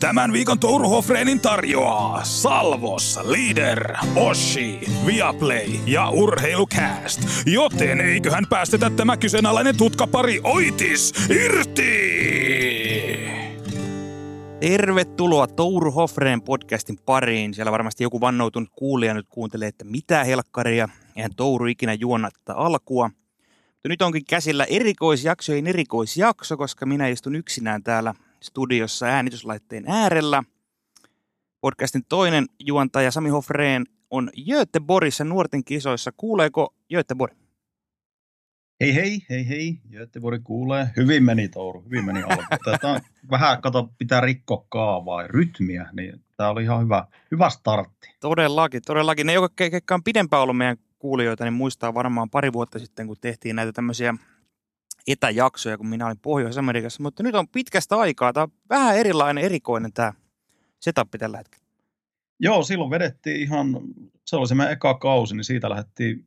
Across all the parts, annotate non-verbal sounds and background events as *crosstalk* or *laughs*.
Tämän viikon Touru Hofreenin tarjoaa Salvos, Leader, Oshi, Viaplay ja Urheilukääst. Joten eiköhän päästetä tämä kyseenalainen tutkapari Oitis irti! Tervetuloa Touru Hofreen podcastin pariin. Siellä varmasti joku vannoutunut kuulija nyt kuuntelee, että mitä helkkaria. Eihän Touru ikinä juonna tätä alkua. Nyt onkin käsillä erikoisjaksojen erikoisjakso, koska minä istun yksinään täällä studiossa äänityslaitteen äärellä. Podcastin toinen juontaja Sami Hofreen on Göteborgissa nuorten kisoissa. Kuuleeko Göteborg? Hei hei, hei hei, Göteborg kuulee. Hyvin meni Touru, hyvin meni alku. *laughs* Tätä vähän, kato, pitää rikkoa kaavaa ja rytmiä, niin tämä oli ihan hyvä, hyvä startti. Todellakin, todellakin. Ne, jotka on pidempään ollut meidän kuulijoita, niin muistaa varmaan pari vuotta sitten, kun tehtiin näitä tämmöisiä etäjaksoja, kun minä olin Pohjois-Amerikassa, mutta nyt on pitkästä aikaa. Tämä on vähän erilainen, erikoinen tämä setup tällä hetkellä. Joo, silloin vedettiin ihan, se oli se meidän eka kausi, niin siitä lähdettiin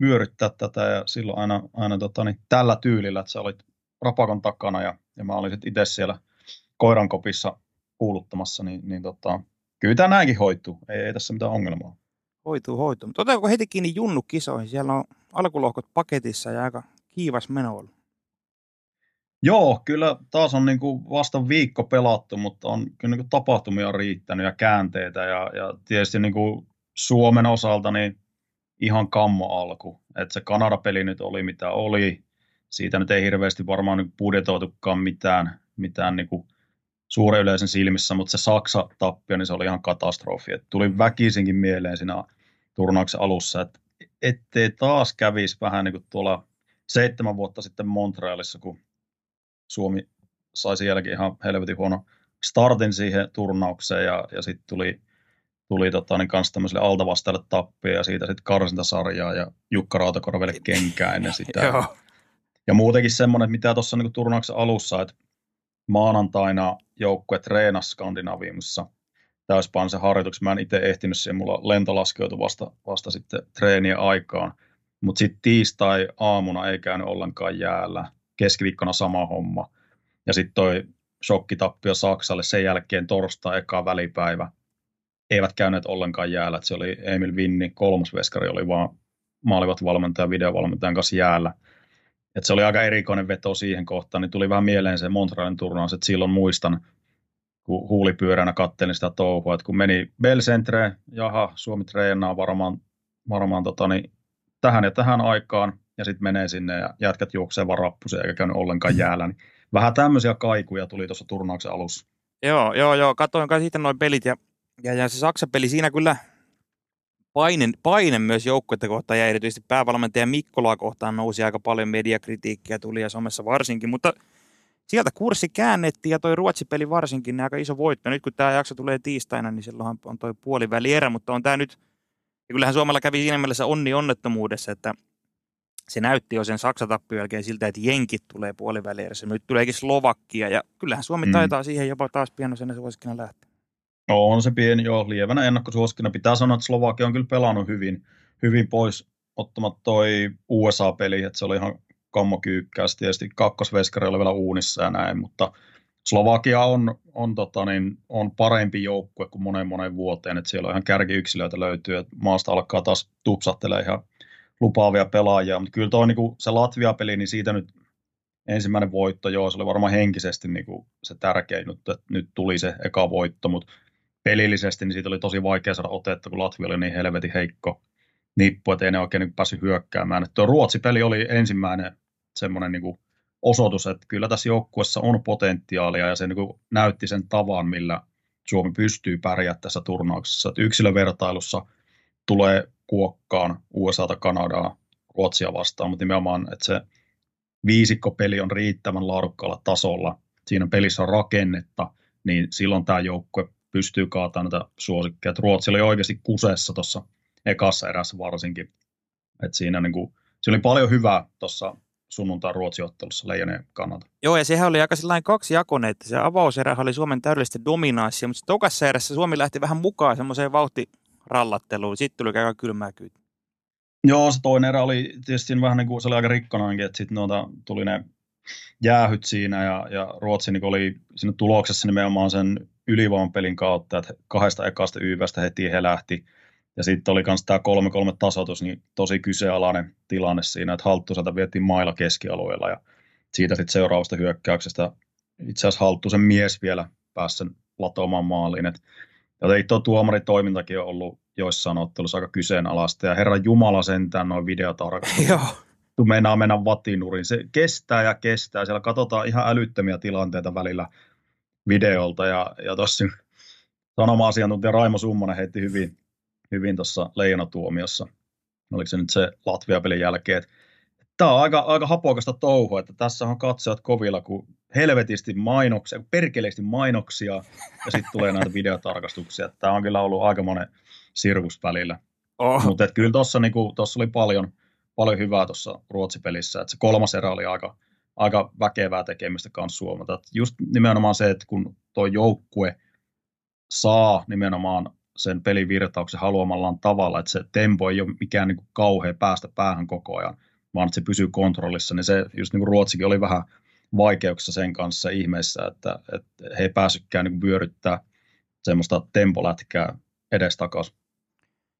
vyöryttää tätä ja silloin aina, aina tota, niin tällä tyylillä, että sä olit rapakon takana ja, ja mä olin itse siellä koirankopissa kuuluttamassa, niin, niin tota, kyllä tämä näinkin hoituu, ei, ei tässä mitään ongelmaa. Hoituu, hoituu. Mutta otetaanko heti kiinni Junnu kisoihin? Siellä on alkulohkot paketissa ja aika kiivas meno ollut. Joo, kyllä taas on niin kuin vasta viikko pelattu, mutta on kyllä niin kuin tapahtumia riittänyt ja käänteitä ja, ja tietysti niin kuin Suomen osalta niin ihan kammo alku. Että se Kanada-peli nyt oli mitä oli. Siitä nyt ei hirveästi varmaan nyt budjetoitukaan mitään, mitään niin kuin suuren yleisen silmissä, mutta se Saksa-tappio, niin se oli ihan katastrofi. Et tuli väkisinkin mieleen siinä turnauksen alussa, että ettei taas kävisi vähän niin kuin tuolla seitsemän vuotta sitten Montrealissa, kun Suomi sai sen jälkeen ihan helvetin huono startin siihen turnaukseen ja, ja sitten tuli, tuli tota, niin kanssa tämmöiselle altavastajalle tappia ja siitä sitten karsintasarjaa ja Jukka Rautakorvelle kenkää ennen sitä. ja muutenkin semmoinen, mitä tuossa niin turnauksen alussa, että maanantaina joukkue treenasi Skandinaviumissa täyspainoisen harjoituksen. Mä en itse ehtinyt siihen, mulla lento laskeutui vasta, vasta sitten treenien aikaan. Mutta sitten tiistai aamuna ei käynyt ollenkaan jäällä keskiviikkona sama homma. Ja sitten toi shokkitappio Saksalle sen jälkeen torstai eka välipäivä. Eivät käyneet ollenkaan jäällä. Se oli Emil Vinni, kolmas veskari oli vaan maalivat valmentajan videovalmentajan kanssa jäällä. Et se oli aika erikoinen veto siihen kohtaan, niin tuli vähän mieleen se Montrealin turnaus, että silloin muistan, kun huulipyöränä kattelin sitä touhua, että kun meni Belcentre, jaha, Suomi treenaa varmaan, varmaan tota, niin, tähän ja tähän aikaan, ja sitten menee sinne ja jätkät juoksee vaan rappuseen eikä käynyt ollenkaan jäällä. Niin vähän tämmöisiä kaikuja tuli tuossa turnauksen alussa. Joo, joo, joo. Katoin kai sitten noin pelit ja, ja, ja se Saksan peli siinä kyllä paine, paine myös joukkuetta kohtaan ja erityisesti päävalmentaja Mikkolaa kohtaan nousi aika paljon mediakritiikkiä tuli ja somessa varsinkin, mutta sieltä kurssi käännettiin ja toi Ruotsi-peli varsinkin niin aika iso voitto. Nyt kun tämä jakso tulee tiistaina, niin silloin on toi puoliväli erä, mutta on tämä nyt, ja kyllähän Suomella kävi siinä mielessä onni onnettomuudessa, että se näytti jo sen Saksa-tappion jälkeen siltä, että jenkit tulee puolivälierässä. Nyt tuleekin Slovakkia ja kyllähän Suomi mm. taitaa siihen jopa taas pienoisena suosikkina lähteä. No, on se pieni, joo, lievänä ennakkosuosikkina. Pitää sanoa, että Slovakia on kyllä pelannut hyvin, hyvin pois ottamat toi USA-peli, että se oli ihan kammokyykkäys. Tietysti kakkosveskari oli vielä uunissa ja näin, mutta Slovakia on, on, tota niin, on parempi joukkue kuin monen monen vuoteen, että siellä on ihan kärkiyksilöitä löytyy, että maasta alkaa taas tupsattelee ihan lupaavia pelaajia, mutta kyllä toi, niin kuin, se Latvia-peli, niin siitä nyt ensimmäinen voitto, joo, se oli varmaan henkisesti niin kuin se tärkein, että nyt tuli se eka voitto, mutta pelillisesti niin siitä oli tosi vaikea saada otetta, kun Latvia oli niin helvetin heikko nippu, että ei ne oikein niin päässyt hyökkäämään. Että tuo Ruotsi-peli oli ensimmäinen semmoinen niin kuin osoitus, että kyllä tässä joukkuessa on potentiaalia ja se niin kuin näytti sen tavan, millä Suomi pystyy pärjäämään tässä turnauksessa. Että yksilövertailussa tulee kuokkaan USAta, Kanadaa, Ruotsia vastaan, mutta nimenomaan, että se viisikkopeli on riittävän laadukkaalla tasolla, siinä pelissä on rakennetta, niin silloin tämä joukkue pystyy kaatamaan näitä suosikkeja. Ruotsi oli oikeasti kuseessa tuossa ekassa erässä varsinkin. Et siinä, niin kuin, siinä oli paljon hyvää tuossa sunnuntai Ruotsi-ottelussa Leijonien kannalta. Joo, ja sehän oli aika sellainen kaksi jakonen, että se avauserä oli Suomen täydellistä dominanssia, mutta tokassa erässä Suomi lähti vähän mukaan semmoiseen vauhti, rallatteluun. Sitten tuli aika kylmää kyytiä. Joo, se toinen erä oli tietysti vähän niin kuin, se oli aika rikkonainkin, että sitten noita, tuli ne jäähyt siinä ja, ja Ruotsi niin oli siinä tuloksessa nimenomaan sen ylivoimapelin kautta, että kahdesta ekasta YVstä heti he lähti. Ja sitten oli myös tämä 3-3 tasoitus, niin tosi kyseenalainen tilanne siinä, että Halttuselta vietiin mailla keskialueella ja siitä sitten seuraavasta hyökkäyksestä itse asiassa Halttusen mies vielä pääsi sen latomaan maaliin. Et, joten tuo tuomaritoimintakin on ollut joissain ottelussa aika kyseenalaista ja Herran Jumala sentään noin videotarkastukset. *laughs* Joo. meinaa mennä vatinurin. Se kestää ja kestää. Siellä katsotaan ihan älyttömiä tilanteita välillä videolta ja, ja tuossa sanoma-asiantuntija Raimo Summonen heitti hyvin, hyvin tuossa leijonatuomiossa. Oliko se nyt se Latvia-pelin jälkeen, että tämä on aika, aika hapokasta touhua, että tässä on katsojat kovilla, kun helvetisti mainoksia, perkeleesti mainoksia ja sitten tulee näitä videotarkastuksia. Tämä on kyllä ollut aika monen sirkus välillä. Oh. Mutta kyllä tuossa niinku, oli paljon, paljon hyvää tuossa Ruotsipelissä, että se kolmas erä oli aika, aika väkevää tekemistä kanssa. Et just nimenomaan se, että kun tuo joukkue saa nimenomaan sen pelivirtauksen haluamallaan tavalla, että se tempo ei ole mikään niin kuin kauhea päästä päähän koko ajan, vaan että se pysyy kontrollissa, niin se just niin kuin Ruotsikin oli vähän vaikeuksissa sen kanssa ihmeessä, että, että he ei päässytkään niin vyöryttää semmoista tempolätkää edestakaisin.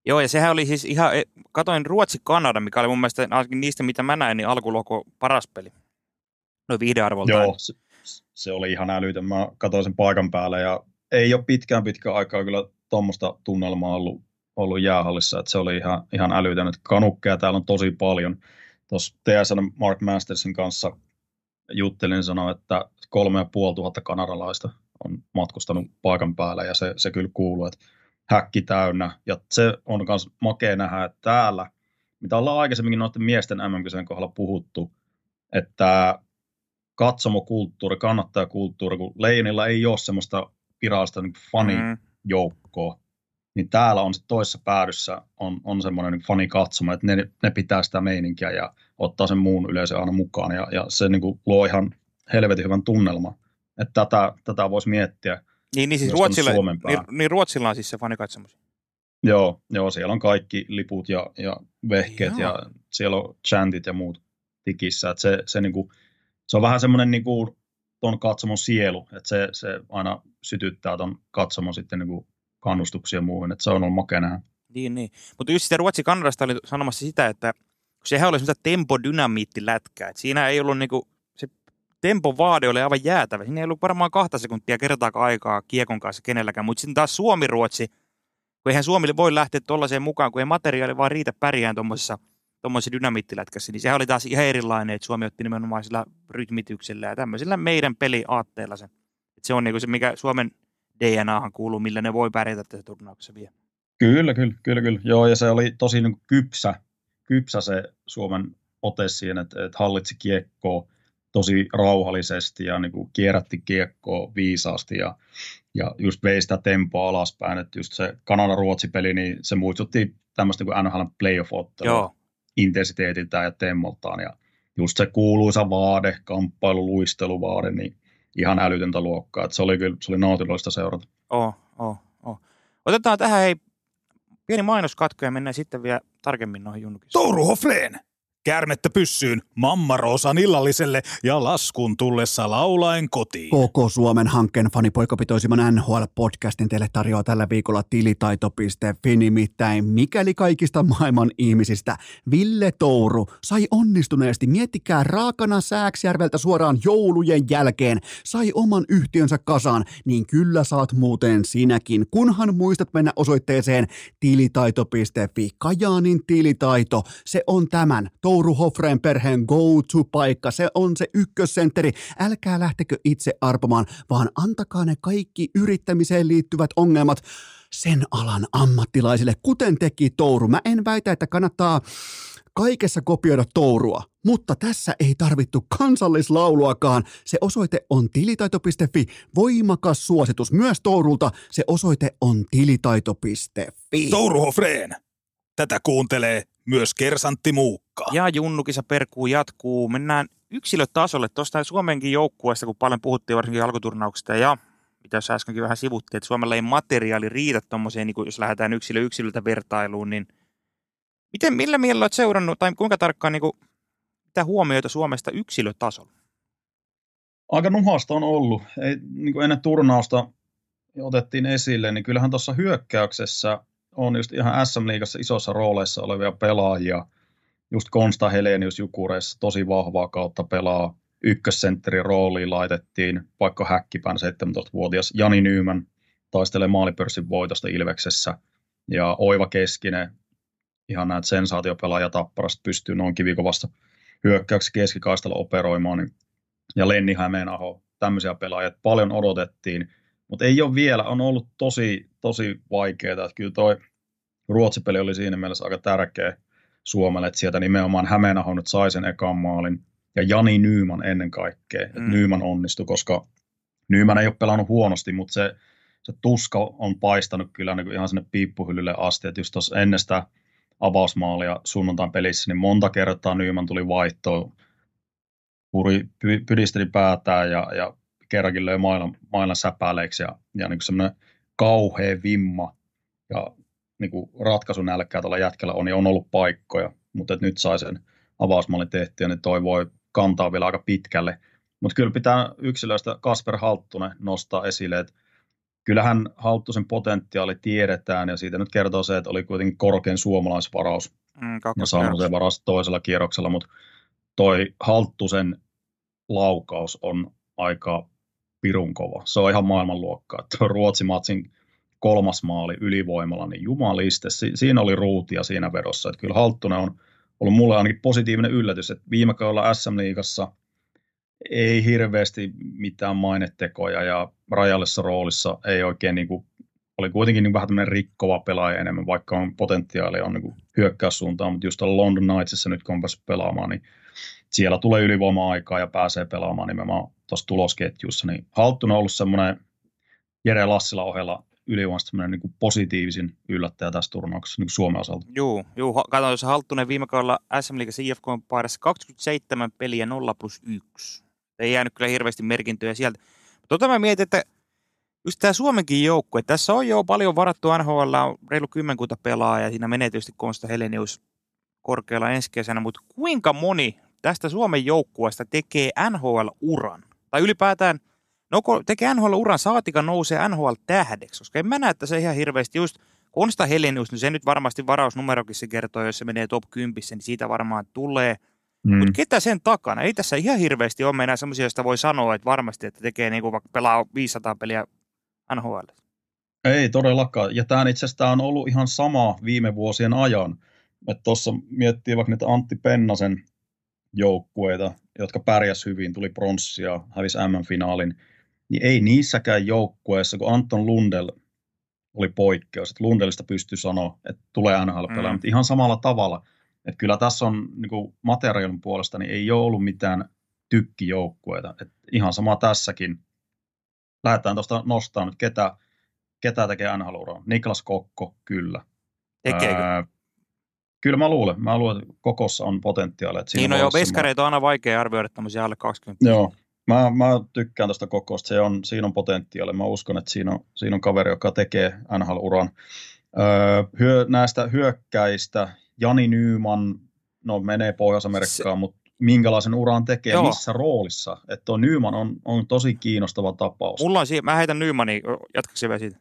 Joo, ja sehän oli siis ihan, e, katoin Ruotsi-Kanada, mikä oli mun mielestä niistä, mitä mä näin, niin alkuloko paras peli. No viihdearvolta. Joo, se, se, oli ihan älytön. Mä katsoin sen paikan päälle ja ei ole pitkään pitkään aikaa kyllä tuommoista tunnelmaa ollut, ollut jäähallissa, että se oli ihan, ihan älytön. Että kanukkeja täällä on tosi paljon. Tuossa TSN Mark Mastersin kanssa juttelin sanoa, että kolme ja puoli tuhatta kanadalaista on matkustanut paikan päällä ja se, se kyllä kuuluu, että häkki täynnä. Ja se on myös makea nähdä, että täällä, mitä ollaan aikaisemminkin noiden miesten mm kohdalla puhuttu, että katsomokulttuuri, kannattajakulttuuri, kun Leijonilla ei ole semmoista virallista niin fanijoukkoa, mm. Niin täällä on sitten toisessa päädyssä on, on semmoinen niin fanikatsomo, että ne, ne pitää sitä meininkiä ja ottaa sen muun yleisön aina mukaan ja, ja se niin kuin luo ihan helvetin hyvän tunnelman. Että tätä, tätä voisi miettiä. Niin, niin siis Ruotsilla, niin, niin Ruotsilla on siis se fanikatsomus. Joo, joo, siellä on kaikki liput ja, ja vehkeet joo. ja siellä on chantit ja muut tikissä. Että se, se, niin kuin, se on vähän semmoinen niin kuin ton katsomon sielu, että se, se aina sytyttää ton katsomon sitten niin kuin kannustuksia muuhun, että se on ollut makea. Niin, niin. Mutta just sitä Ruotsi Kanadasta oli sanomassa sitä, että sehän oli semmoista tempodynamiittilätkää. Et siinä ei ollut niinku, se tempon vaade oli aivan jäätävä. Siinä ei ollut varmaan kahta sekuntia kertaakaan aikaa kiekon kanssa kenelläkään. Mutta sitten taas Suomi-Ruotsi, kun eihän Suomi voi lähteä tuollaiseen mukaan, kun ei materiaali vaan riitä pärjään tuommoisessa tuommoisessa dynamiittilätkässä, niin sehän oli taas ihan erilainen, että Suomi otti nimenomaan sillä rytmityksellä ja tämmöisellä meidän peliaatteella se. Että se on niinku se, mikä Suomen DNAhan kuuluu, millä ne voi pärjätä tässä turnauksessa vielä. Kyllä, kyllä, kyllä, kyllä. Joo, ja se oli tosi niin kypsä kypsä se Suomen ote siihen, että, että hallitsi kiekkoa tosi rauhallisesti ja niin kuin kierrätti kiekkoa viisaasti ja, ja just vei sitä tempoa alaspäin. Että just se Kanada-Ruotsi-peli, niin se muistutti tämmöistä kuin NHL playoff-ottelua intensiteetiltään ja temmoltaan. Ja just se kuuluisa vaade, kamppailu, luisteluvaade, niin ihan älytöntä luokkaa. Että se oli kyllä se oli nautiloista seurata. Oh, oh, oh. Otetaan tähän hei pieni mainoskatko ja mennään sitten vielä tarkemmin noihin junnukisiin. Touru Hofleen! Kärmettä pyssyyn, Mamma Roosan illalliselle ja laskun tullessa laulaen kotiin. Koko Suomen hankkeen fanipoikapitoisimman NHL-podcastin teille tarjoaa tällä viikolla tilitaito.fi nimittäin mikäli kaikista maailman ihmisistä Ville Touru sai onnistuneesti, miettikää raakana Sääksjärveltä suoraan joulujen jälkeen, sai oman yhtiönsä kasaan, niin kyllä saat muuten sinäkin, kunhan muistat mennä osoitteeseen tilitaito.fi. Kajaanin tilitaito, se on tämän Touru Ouru Hofreen perheen go-to-paikka. Se on se ykkössentteri. Älkää lähtekö itse arpomaan, vaan antakaa ne kaikki yrittämiseen liittyvät ongelmat sen alan ammattilaisille, kuten teki Touru. Mä en väitä, että kannattaa kaikessa kopioida Tourua, mutta tässä ei tarvittu kansallislauluakaan. Se osoite on tilitaito.fi. Voimakas suositus myös Tourulta. Se osoite on tilitaito.fi. Touru Hofreen. Tätä kuuntelee myös kersantti Muukka. Ja Junnukisa perkuu jatkuu. Mennään yksilötasolle. Tuosta Suomenkin joukkueesta, kun paljon puhuttiin varsinkin alkuturnauksesta ja mitä jos äskenkin vähän sivuttiin, että Suomella ei materiaali riitä tuommoiseen, niin jos lähdetään yksilö yksilöltä vertailuun, niin miten, millä mielellä olet seurannut, tai kuinka tarkkaan, niin kuin, mitä huomioita Suomesta yksilötasolla? Aika nuhasta on ollut. Ei, niin kuin ennen turnausta otettiin esille, niin kyllähän tuossa hyökkäyksessä on just ihan SM-liigassa isossa rooleissa olevia pelaajia. Just Konsta Helenius Jukureissa tosi vahvaa kautta pelaa. Ykkössentterin rooliin laitettiin vaikka häkkipään 17-vuotias Jani Nyymän taistelee maalipörssin voitosta Ilveksessä. Ja Oiva Keskinen, ihan näitä sensaatiopelaajia tapparasta pystyy noin kivikovasta hyökkäyksi keskikaistalla operoimaan. Ja Lenni Hämeenaho, tämmöisiä pelaajia paljon odotettiin, mutta ei ole vielä, on ollut tosi, tosi vaikeaa. Kyllä toi Ruotsipeli oli siinä mielessä aika tärkeä Suomelle, että sieltä nimenomaan Hämeenaho nyt sai sen ekan maalin, ja Jani Nyyman ennen kaikkea, mm. Nyyman onnistui, koska Nyyman ei ole pelannut huonosti, mutta se, se tuska on paistanut kyllä niin ihan sinne piippuhyllylle asti, että just tuossa ennen sitä avausmaalia sunnuntain pelissä, niin monta kertaa Nyyman tuli vaihtoon, puri, pydisteli päätään ja, ja kerrankin löi mailan, mailan säpäleiksi ja, ja niin semmoinen kauhea vimma ja niin kuin ratkaisunälkää tuolla jätkällä on, ja on ollut paikkoja, mutta nyt sai sen avausmallin tehtyä, niin toi voi kantaa vielä aika pitkälle. Mutta kyllä pitää yksilöistä Kasper Halttunen nostaa esille, että kyllähän Halttusen potentiaali tiedetään, ja siitä nyt kertoo se, että oli kuitenkin korkein suomalaisvaraus, mm, ja saanut sen varas toisella kierroksella, mutta toi Halttusen laukaus on aika pirun kova. Se on ihan maailmanluokkaa. Tuo *laughs* Ruotsi-matsin kolmas maali ylivoimalla, niin jumaliste, si- siinä oli ruutia siinä vedossa. Että kyllä Halttunen on ollut mulle ainakin positiivinen yllätys, että viime kaudella SM-liigassa ei hirveästi mitään mainetekoja ja rajallisessa roolissa ei oikein niin kuin, oli kuitenkin niin vähän tämmöinen rikkova pelaaja enemmän, vaikka on potentiaalia on niin hyökkäyssuuntaan, mutta just London Knightsissa nyt kun on päässyt pelaamaan, niin siellä tulee ylivoima-aikaa ja pääsee pelaamaan nimenomaan tuossa tulosketjussa, niin Halttunen on ollut semmoinen Jere Lassila ohella ylivoimasta niin positiivisin yllättäjä tässä turnauksessa niin Suomen osalta. Joo, joo katsoin, jos Halttunen viime kaudella SM Liigassa IFK paidassa 27 peliä 0 plus 1. Ei jäänyt kyllä hirveästi merkintöjä sieltä. Tota mä mietin, että just tämä Suomenkin joukkue, tässä on jo paljon varattu NHL, on reilu kymmenkunta pelaa ja siinä menee tietysti Konsta Helenius korkealla ensi kesänä, mutta kuinka moni tästä Suomen joukkueesta tekee NHL-uran? Tai ylipäätään – no tekee NHL-uran, saatika nousee NHL-tähdeksi, koska en mä näe, että se ihan hirveästi just Konsta Helenius, niin se nyt varmasti varausnumerokin se kertoo, jos se menee top 10, niin siitä varmaan tulee. Mm. Mutta ketä sen takana? Ei tässä ihan hirveästi ole enää semmoisia, joista voi sanoa, että varmasti, että tekee niin vaikka pelaa 500 peliä NHL. Ei todellakaan. Ja tämä itse asiassa on ollut ihan sama viime vuosien ajan. Että tuossa miettii vaikka niitä Antti Pennasen joukkueita, jotka pärjäs hyvin, tuli pronssia, hävisi M-finaalin, niin ei niissäkään joukkueissa, kun Anton Lundell oli poikkeus, että Lundellista pystyy sanoa, että tulee NHL mm. mutta ihan samalla tavalla, että kyllä tässä on niin kuin materiaalin puolesta, niin ei ole ollut mitään tykkijoukkueita, että ihan sama tässäkin. Lähdetään tuosta nostaa nyt, ketä, ketä tekee nhl Niklas Kokko, kyllä. Tekeekö? Ää, kyllä mä luulen. Mä luulen, että Kokossa on potentiaalia. Että niin no joo, veskareita on aina vaikea arvioida tämmöisiä alle 20. Joo, Mä, mä tykkään tuosta kokosta, se on, siinä on potentiaalia. Mä uskon, että siinä on, siinä on kaveri, joka tekee NHL-uran. Öö, hyö, näistä hyökkäistä Jani Nyyman, no menee Pohjois-Amerikkaan, mutta minkälaisen uran tekee, Joo. missä roolissa. Että tuo Nyyman on, on tosi kiinnostava tapaus. Mulla on siihen, mä heitän Nyymanin, jatkaksi vielä siitä?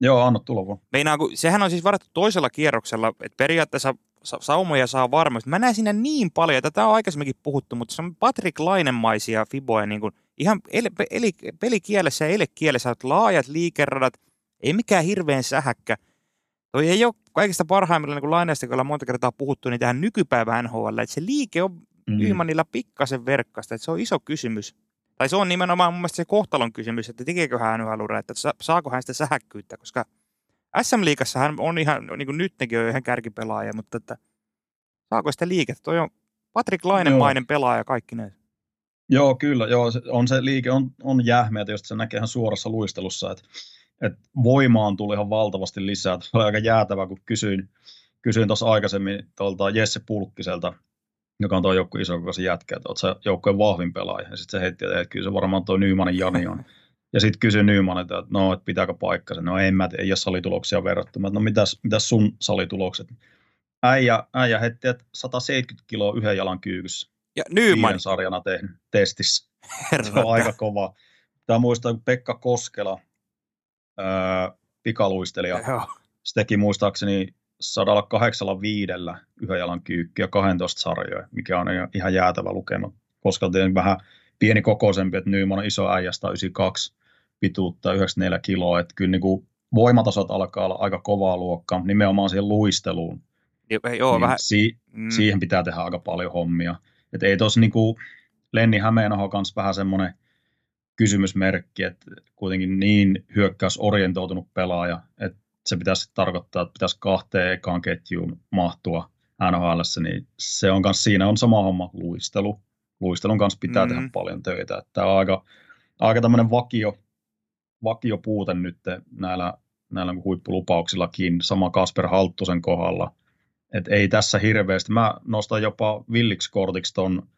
Joo, anna tulla vaan. Meinaa, kun, sehän on siis varattu toisella kierroksella, että periaatteessa saumoja saa varmasti. Mä näen siinä niin paljon, tätä on aikaisemminkin puhuttu, mutta se on Patrick Lainemaisia fiboja niin kuin ihan eli, eli, pelikielessä ja elekielessä, että laajat liikeradat, ei mikään hirveän sähäkkä. Toi ei ole kaikista parhaimmilla niin laineista, kun monta kertaa puhuttu, niin tähän nykypäivään NHL, että se liike on mm. Pikkasen verkkasta, että se on iso kysymys. Tai se on nimenomaan mun mielestä se kohtalon kysymys, että tekeekö hän nhl että saako hän sitä sähäkkyyttä, koska SM-liigassa hän on ihan, niin kuin nytkin on ihan kärkipelaaja, mutta että saako sitä liikettä? Toi on Patrick Lainemainen joo. pelaaja kaikki näin. Joo, kyllä. Joo, on se liike on, on jähmeä, jos se näkee ihan suorassa luistelussa, että, että voimaan tuli ihan valtavasti lisää. Tuo oli aika jäätävä, kun kysyin, kysyin tuossa aikaisemmin tuolta Jesse Pulkkiselta, joka on tuo joukku iso jätkä, että olet se joukkueen vahvin pelaaja. Ja sitten se heitti, että kyllä se varmaan tuo Nymanin Jani on. *laughs* Ja sitten kysyi Nyman, että no, että pitääkö paikkansa. No en mä, ei ole salituloksia verrattu. Mä, no mitäs, mitäs sun salitulokset? Äijä, äijä heitti, että 170 kiloa yhden jalan kyykyssä. Ja Nyman. sarjana tehnyt testissä. Herra. Se on aika kova. Tämä muistaa, kun Pekka Koskela öö, pikaluistelija. Joo. Se teki muistaakseni 185 yhden jalan kyykki ja 12 sarjoja, mikä on ihan jäätävä lukema. Koska on vähän pieni kokoisempi, että Nyman on iso äijä 192 pituutta, 94 kiloa, että kyllä niin kuin voimatasot alkaa olla aika kovaa luokkaa, nimenomaan siihen luisteluun. Joo, niin vähän. Si- mm. Siihen pitää tehdä aika paljon hommia. Et ei tuossa niinku Lenni Hämeenaho kanssa vähän semmoinen kysymysmerkki, että kuitenkin niin hyökkäysorientoitunut pelaaja, että se pitäisi tarkoittaa, että pitäisi kahteen ekaan ketjuun mahtua NHL, niin se on kanssa, siinä on sama homma, luistelu. Luistelun kanssa pitää mm-hmm. tehdä paljon töitä. Tämä on aika, aika tämmöinen vakio, vakio puute nyt näillä, näillä huippulupauksillakin, sama Kasper Halttusen kohdalla. Et ei tässä hirveästi. Mä nostan jopa villiksi kortiksi ton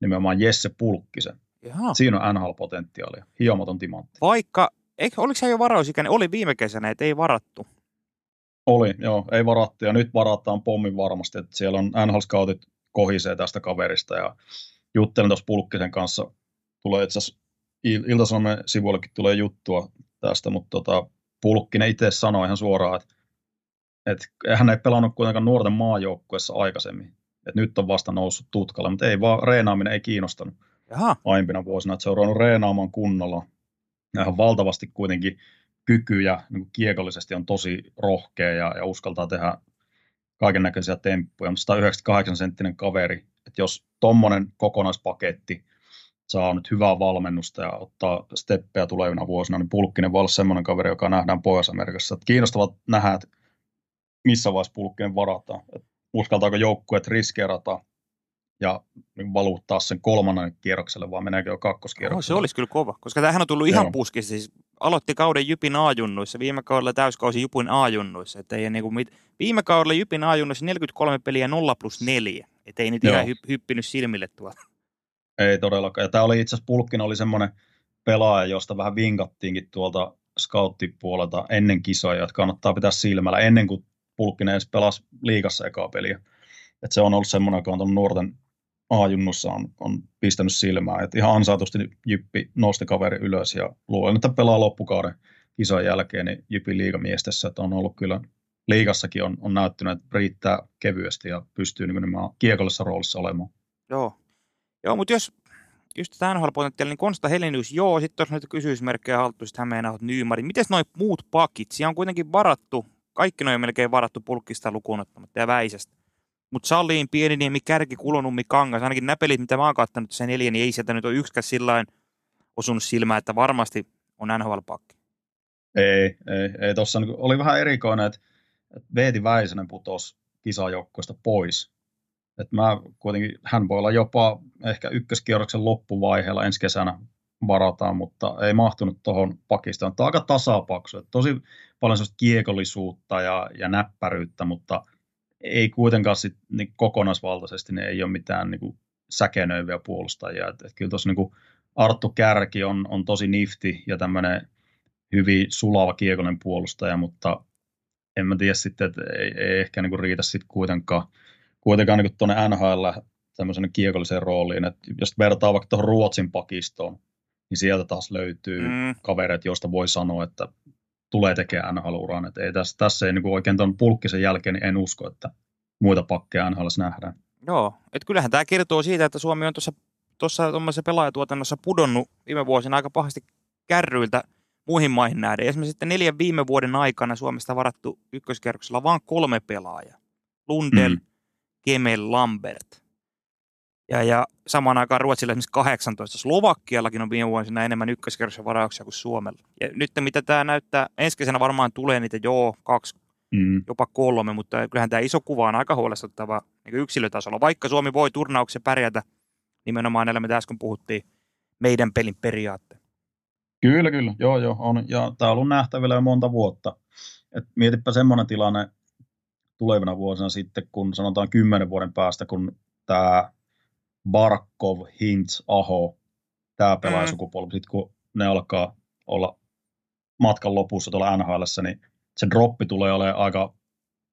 nimenomaan Jesse Pulkkisen. Jaha. Siinä on NHL-potentiaalia. Hiomaton timantti. Vaikka, eikö, oliko se jo varausikäinen? Oli viime kesänä, että ei varattu. Oli, joo, ei varattu ja nyt varataan pommin varmasti, että siellä on NHL-scoutit kohisee tästä kaverista ja juttelen tuossa Pulkkisen kanssa, tulee itse asiassa Ilta-Sanomen sivuillekin tulee juttua tästä, mutta tota, Pulkkinen itse sanoi ihan suoraan, että, että hän ei pelannut kuitenkaan nuorten maajoukkuessa aikaisemmin. Että nyt on vasta noussut tutkalle, mutta ei vaan, reenaaminen ei kiinnostanut Jaha. aiempina vuosina. Että se on ruvennut reenaamaan kunnolla. Ihan valtavasti kuitenkin kykyjä niin kiekollisesti on tosi rohkea ja, ja uskaltaa tehdä kaiken näköisiä temppuja. Mutta 198 senttinen kaveri, että jos tuommoinen kokonaispaketti saa nyt hyvää valmennusta ja ottaa steppejä tulevina vuosina, niin Pulkkinen voi olla semmoinen kaveri, joka nähdään Pohjois-Amerikassa. Että kiinnostavat nähdä, että missä vaiheessa Pulkkinen varataan. Että uskaltaako joukkueet riskeerata ja niin valuuttaa sen kolmannen kierrokselle, vai meneekö jo kakkoskierrokselle? Oh, se olisi kyllä kova, koska tämähän on tullut ihan puskissa. Siis aloitti kauden Jypin A-junnuissa, viime kaudella täyskausi Jypin A-junnuissa. Että ei niinku mit... Viime kaudella Jypin A-junnuissa 43 peliä 0 plus 4. Että ei nyt Joo. ihan hy- hyppinyt silmille tuolla. Ei todellakaan. Ja tämä oli itse asiassa Pulkkin oli semmoinen pelaaja, josta vähän vinkattiinkin tuolta scouttipuolelta ennen kisoja, että kannattaa pitää silmällä ennen kuin Pulkkinen edes pelasi liikassa ekaa peliä. Et se on ollut semmoinen, joka on nuorten A-junnussa on, on pistänyt silmään. Et ihan ansaitusti Jyppi nosti kaveri ylös ja luulen, että pelaa loppukauden kisan jälkeen niin Jyppi liigamiestessä, että on ollut kyllä liigassakin on, on näyttänyt, että riittää kevyesti ja pystyy nimenomaan kiekollisessa roolissa olemaan. Joo, joo mutta jos just tämä nhl niin Konsta Helenius, joo, sitten jos noita kysymysmerkkejä haluttu, sitten Hämeenahot, Nyymari. Miten noin muut pakit? Siellä on kuitenkin varattu, kaikki noin melkein varattu pulkkista lukuun ottamatta ja väisestä. Mutta Salliin, Pieniniemi, Kärki, Kulonummi, Kangas, ainakin nämä pelit, mitä mä oon kattanut sen neljä, niin ei sieltä nyt ole yksikään sillä osunut silmään, että varmasti on NHL-pakki. Ei, ei, ei tossa niin oli vähän erikoinen, että, Veeti Väisänen putosi kisajoukkoista pois. että mä kuitenkin, hän voi olla jopa ehkä ykköskierroksen loppuvaiheella ensi kesänä varataan, mutta ei mahtunut tuohon pakistoon. Tämä on aika tasapaksu, että tosi paljon sellaista kiekollisuutta ja, ja näppäryyttä, mutta – ei kuitenkaan sit, niin kokonaisvaltaisesti ne ei ole mitään niin kuin säkenöiviä puolustajia. Et, et kyllä tuossa niin Arttu Kärki on, on tosi nifti ja tämmöinen hyvin sulava kiekollinen puolustaja, mutta en mä tiedä sitten, että ei, ei ehkä niin kuin riitä sitten kuitenkaan, kuitenkaan niin tuonne NHL tämmöisen kiekolliseen rooliin. Et jos vertaa vaikka tuohon Ruotsin pakistoon, niin sieltä taas löytyy mm. kavereita, joista voi sanoa, että tulee tekemään NHL-uran. Et ei tässä, tässä ei niin oikein tuon pulkkisen jälkeen, niin en usko, että muita pakkeja NHL nähdään. Joo, että kyllähän tämä kertoo siitä, että Suomi on tuossa tuossa tuommoisessa pelaajatuotannossa pudonnut viime vuosina aika pahasti kärryiltä muihin maihin nähden. Esimerkiksi sitten neljän viime vuoden aikana Suomesta varattu ykköskerroksella vain kolme pelaajaa. Lundell, mm. Kemel, Lambert. Ja, ja samaan aikaan Ruotsilla esimerkiksi 18. Slovakkiallakin on viime vuosina enemmän ykköskerroksen varauksia kuin Suomella. Ja nyt mitä tämä näyttää, ensi kesänä varmaan tulee niitä joo, kaksi, mm. jopa kolme, mutta kyllähän tämä iso kuva on aika huolestuttava niin yksilötasolla. Vaikka Suomi voi turnauksessa pärjätä nimenomaan näillä, mitä äsken puhuttiin, meidän pelin periaatteen. Kyllä, kyllä. Joo, joo. On. Ja tämä on ollut nähtävillä jo monta vuotta. Et mietipä semmoinen tilanne tulevina vuosina sitten, kun sanotaan kymmenen vuoden päästä, kun tämä Barkov, Hintz, Aho, tämä pelaajasukupolvi, mm. sitten kun ne alkaa olla matkan lopussa tuolla NHL, niin se droppi tulee olemaan aika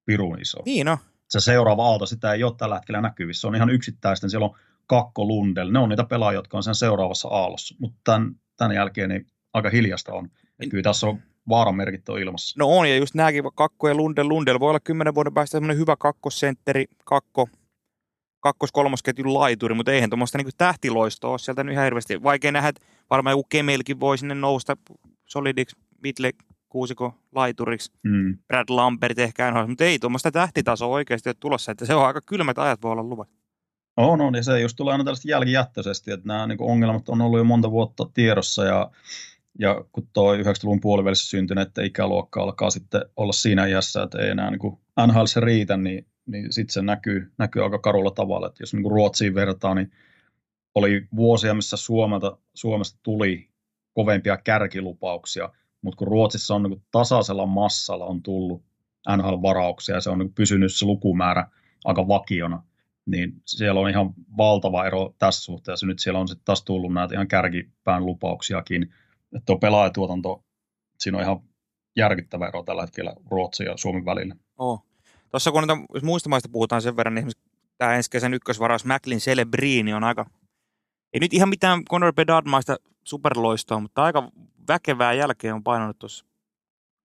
pirun iso. Niin no. Se seuraava aalto, sitä ei ole tällä hetkellä näkyvissä. Se on ihan yksittäisten, siellä on Kakko Lundell, ne on niitä pelaajia, jotka on sen seuraavassa aallossa. Mutta tämän, tämän jälkeen niin aika hiljasta on. Ja kyllä tässä on vaaramerkit on ilmassa. No on, ja just nämäkin Kakko ja Lundell. Lundell voi olla kymmenen vuoden päästä semmoinen hyvä kakkosentteri, kakko, kakkos-kolmosketjun laituri, mutta eihän tuommoista niin tähtiloistoa ole sieltä nyt ihan hirveästi. Vaikea nähdä, että varmaan joku Kemelkin voi sinne nousta solidiksi midle kuusiko laituriksi. Mm. Brad Lambert ehkä en mutta ei tuommoista tähtitasoa oikeasti ole tulossa, että se on aika kylmät ajat voi olla luvat. On, on, ja se just tulee aina tällaista jälkijättöisesti, että nämä niin ongelmat on ollut jo monta vuotta tiedossa, ja, ja kun tuo 90-luvun puolivälissä syntynyt, että ikäluokka alkaa sitten olla siinä iässä, että ei enää niin NHL se riitä, niin, niin sitten se näkyy, näkyy aika karulla tavalla, että jos niin Ruotsiin vertaa, niin oli vuosia, missä Suomesta, Suomesta tuli kovempia kärkilupauksia, mutta kun Ruotsissa on niin tasaisella massalla on tullut NHL-varauksia ja se on niin pysynyt se lukumäärä aika vakiona, niin siellä on ihan valtava ero tässä suhteessa. Nyt siellä on sitten taas tullut näitä ihan kärkipään lupauksiakin. Että tuo pelaajatuotanto, siinä on ihan järkyttävä ero tällä hetkellä Ruotsin ja Suomen välillä. Oh. Tuossa kun jos muista maista puhutaan sen verran, niin tämä ensi kesän ykkösvaraus Macklin Celebrini on aika, ei nyt ihan mitään Conor Bedard-maista superloistoa, mutta aika väkevää jälkeen on painanut tuossa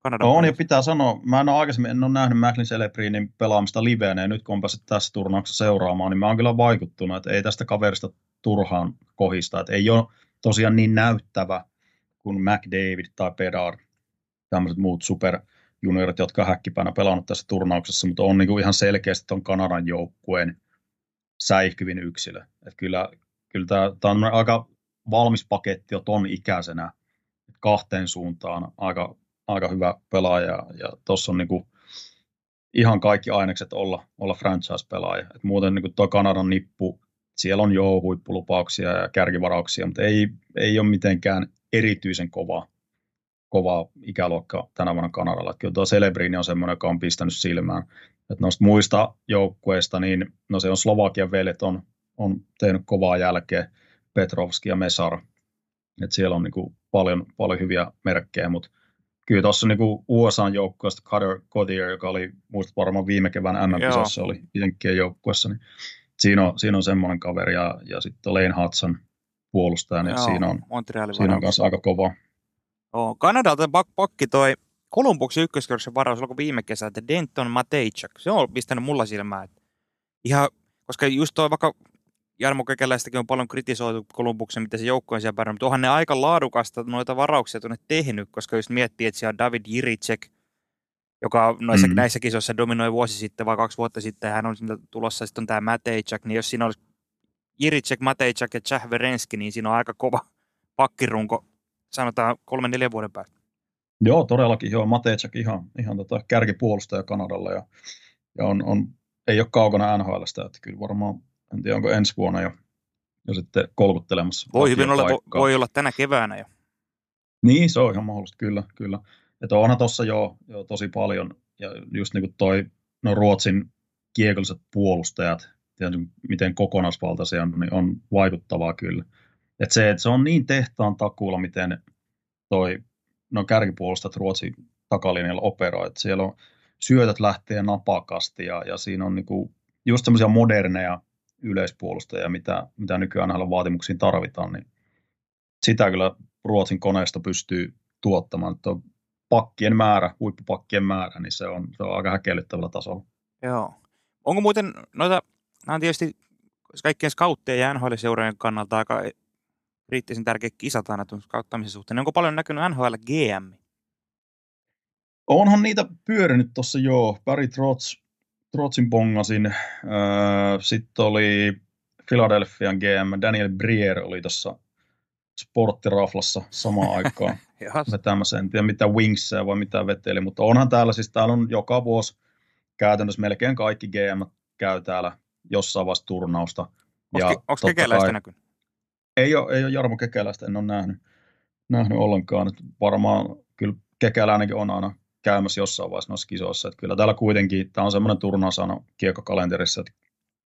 Kanadan On, ja pitää sanoa, mä en ole aikaisemmin en ole nähnyt Macklin Celebrinin pelaamista livenä, ja nyt kun on päässyt tässä turnauksessa seuraamaan, niin mä oon kyllä vaikuttunut, että ei tästä kaverista turhaan kohista, että ei ole tosiaan niin näyttävä kuin McDavid tai Pedar, tämmöiset muut superjuniorit, jotka on häkkipäänä pelannut tässä turnauksessa, mutta on niin kuin ihan selkeästi tuon Kanadan joukkueen säihkyvin yksilö. Että kyllä, kyllä tämä, tämä on aika valmis paketti jo ton ikäisenä kahteen suuntaan aika, aika hyvä pelaaja ja tuossa on niinku ihan kaikki ainekset olla, olla franchise-pelaaja. Et muuten niinku tuo Kanadan nippu, siellä on jo huippulupauksia ja kärkivarauksia, mutta ei, ei ole mitenkään erityisen kova, kova ikäluokka tänä vuonna Kanadalla. Kyllä tuo Celebrini on semmoinen, joka on pistänyt silmään. Et noista muista joukkueista, niin no se on Slovakian velet on, on tehnyt kovaa jälkeä, Petrovski ja Mesar. Et siellä on niinku paljon, paljon hyviä merkkejä, mutta kyllä tuossa niinku USAn joukkueesta Cutter Cottier, joka oli muista varmaan viime kevään MM-kisassa, oli Jenkkien joukkueessa, niin siinä on, siinä on semmoinen kaveri, ja, ja sitten Lane Hudson puolustaja, niin Joo, siinä on, siinä on kanssa aika kova. Joo, Kanadalta pak, pakki toi Kolumbuksen ykköskierroksen varaus alkoi viime kesä, että Denton Matejczak, se on pistänyt mulla silmään. Ihan, koska just toi vaikka Jarmo Kekäläistäkin on paljon kritisoitu Kolumbuksen, mitä se joukko on siellä pärjännyt, mutta onhan ne aika laadukasta noita varauksia tuonne tehnyt, koska jos miettii, että siellä on David Jiricek, joka noissa, mm. näissä kisoissa dominoi vuosi sitten vai kaksi vuotta sitten, hän on sinne tulossa, sitten on tämä Matejczak, niin jos siinä olisi Jiricek, Matejczak ja Chahverenski, niin siinä on aika kova *laughs* pakkirunko, sanotaan kolmen neljän vuoden päästä. Joo, todellakin. Joo, Matejczak ihan, ihan tota kärkipuolustaja Kanadalla ja, ja on, on, ei ole kaukana NHLstä, että kyllä varmaan en tiedä, onko ensi vuonna jo, jo sitten kolkuttelemassa. Voi hyvin olla, paikkaa. voi olla tänä keväänä jo. Niin, se on ihan mahdollista, kyllä. kyllä. Että onhan tuossa jo, jo tosi paljon, ja just niin kuin toi, no Ruotsin kiekolliset puolustajat, tiedän, miten kokonaisvaltaisia on, niin on vaikuttavaa kyllä. Että se, että se on niin tehtaan takuulla, miten toi, no kärkipuolustajat Ruotsin takalinjalla operoi, että siellä on syötöt lähtee napakasti ja, ja siinä on niinku just semmoisia moderneja yleispuolustajia, mitä, mitä nykyään näillä vaatimuksiin tarvitaan, niin sitä kyllä Ruotsin koneesta pystyy tuottamaan. Että pakkien määrä, huippupakkien määrä, niin se on, se on aika häkellyttävällä tasolla. Joo. Onko muuten noita, nämä on tietysti kaikkien scouttien ja NHL-seurojen kannalta aika kriittisen tärkeä kisat aina skauttamisen suhteen. Onko paljon näkynyt NHL GM? Onhan niitä pyörinyt tuossa jo. Barry Trotz Trotsin bongasin. Öö, Sitten oli Philadelphian GM Daniel Brier oli tuossa sporttiraflassa samaan aikaan *laughs* vetämässä. En tiedä mitä Wingsia vai mitä veteli, mutta onhan täällä siis täällä on joka vuosi käytännössä melkein kaikki GM käy täällä jossain vaiheessa turnausta. Onko Kekeläistä näkynyt? Ei ole, ei ole Jarmo Kekeläistä, en ole nähnyt, nähnyt ollenkaan. Että varmaan kyllä Kekeläinenkin on aina käymässä jossain vaiheessa noissa kisoissa. Että kyllä täällä kuitenkin, tämä on semmoinen turnausano kiekkokalenterissa, että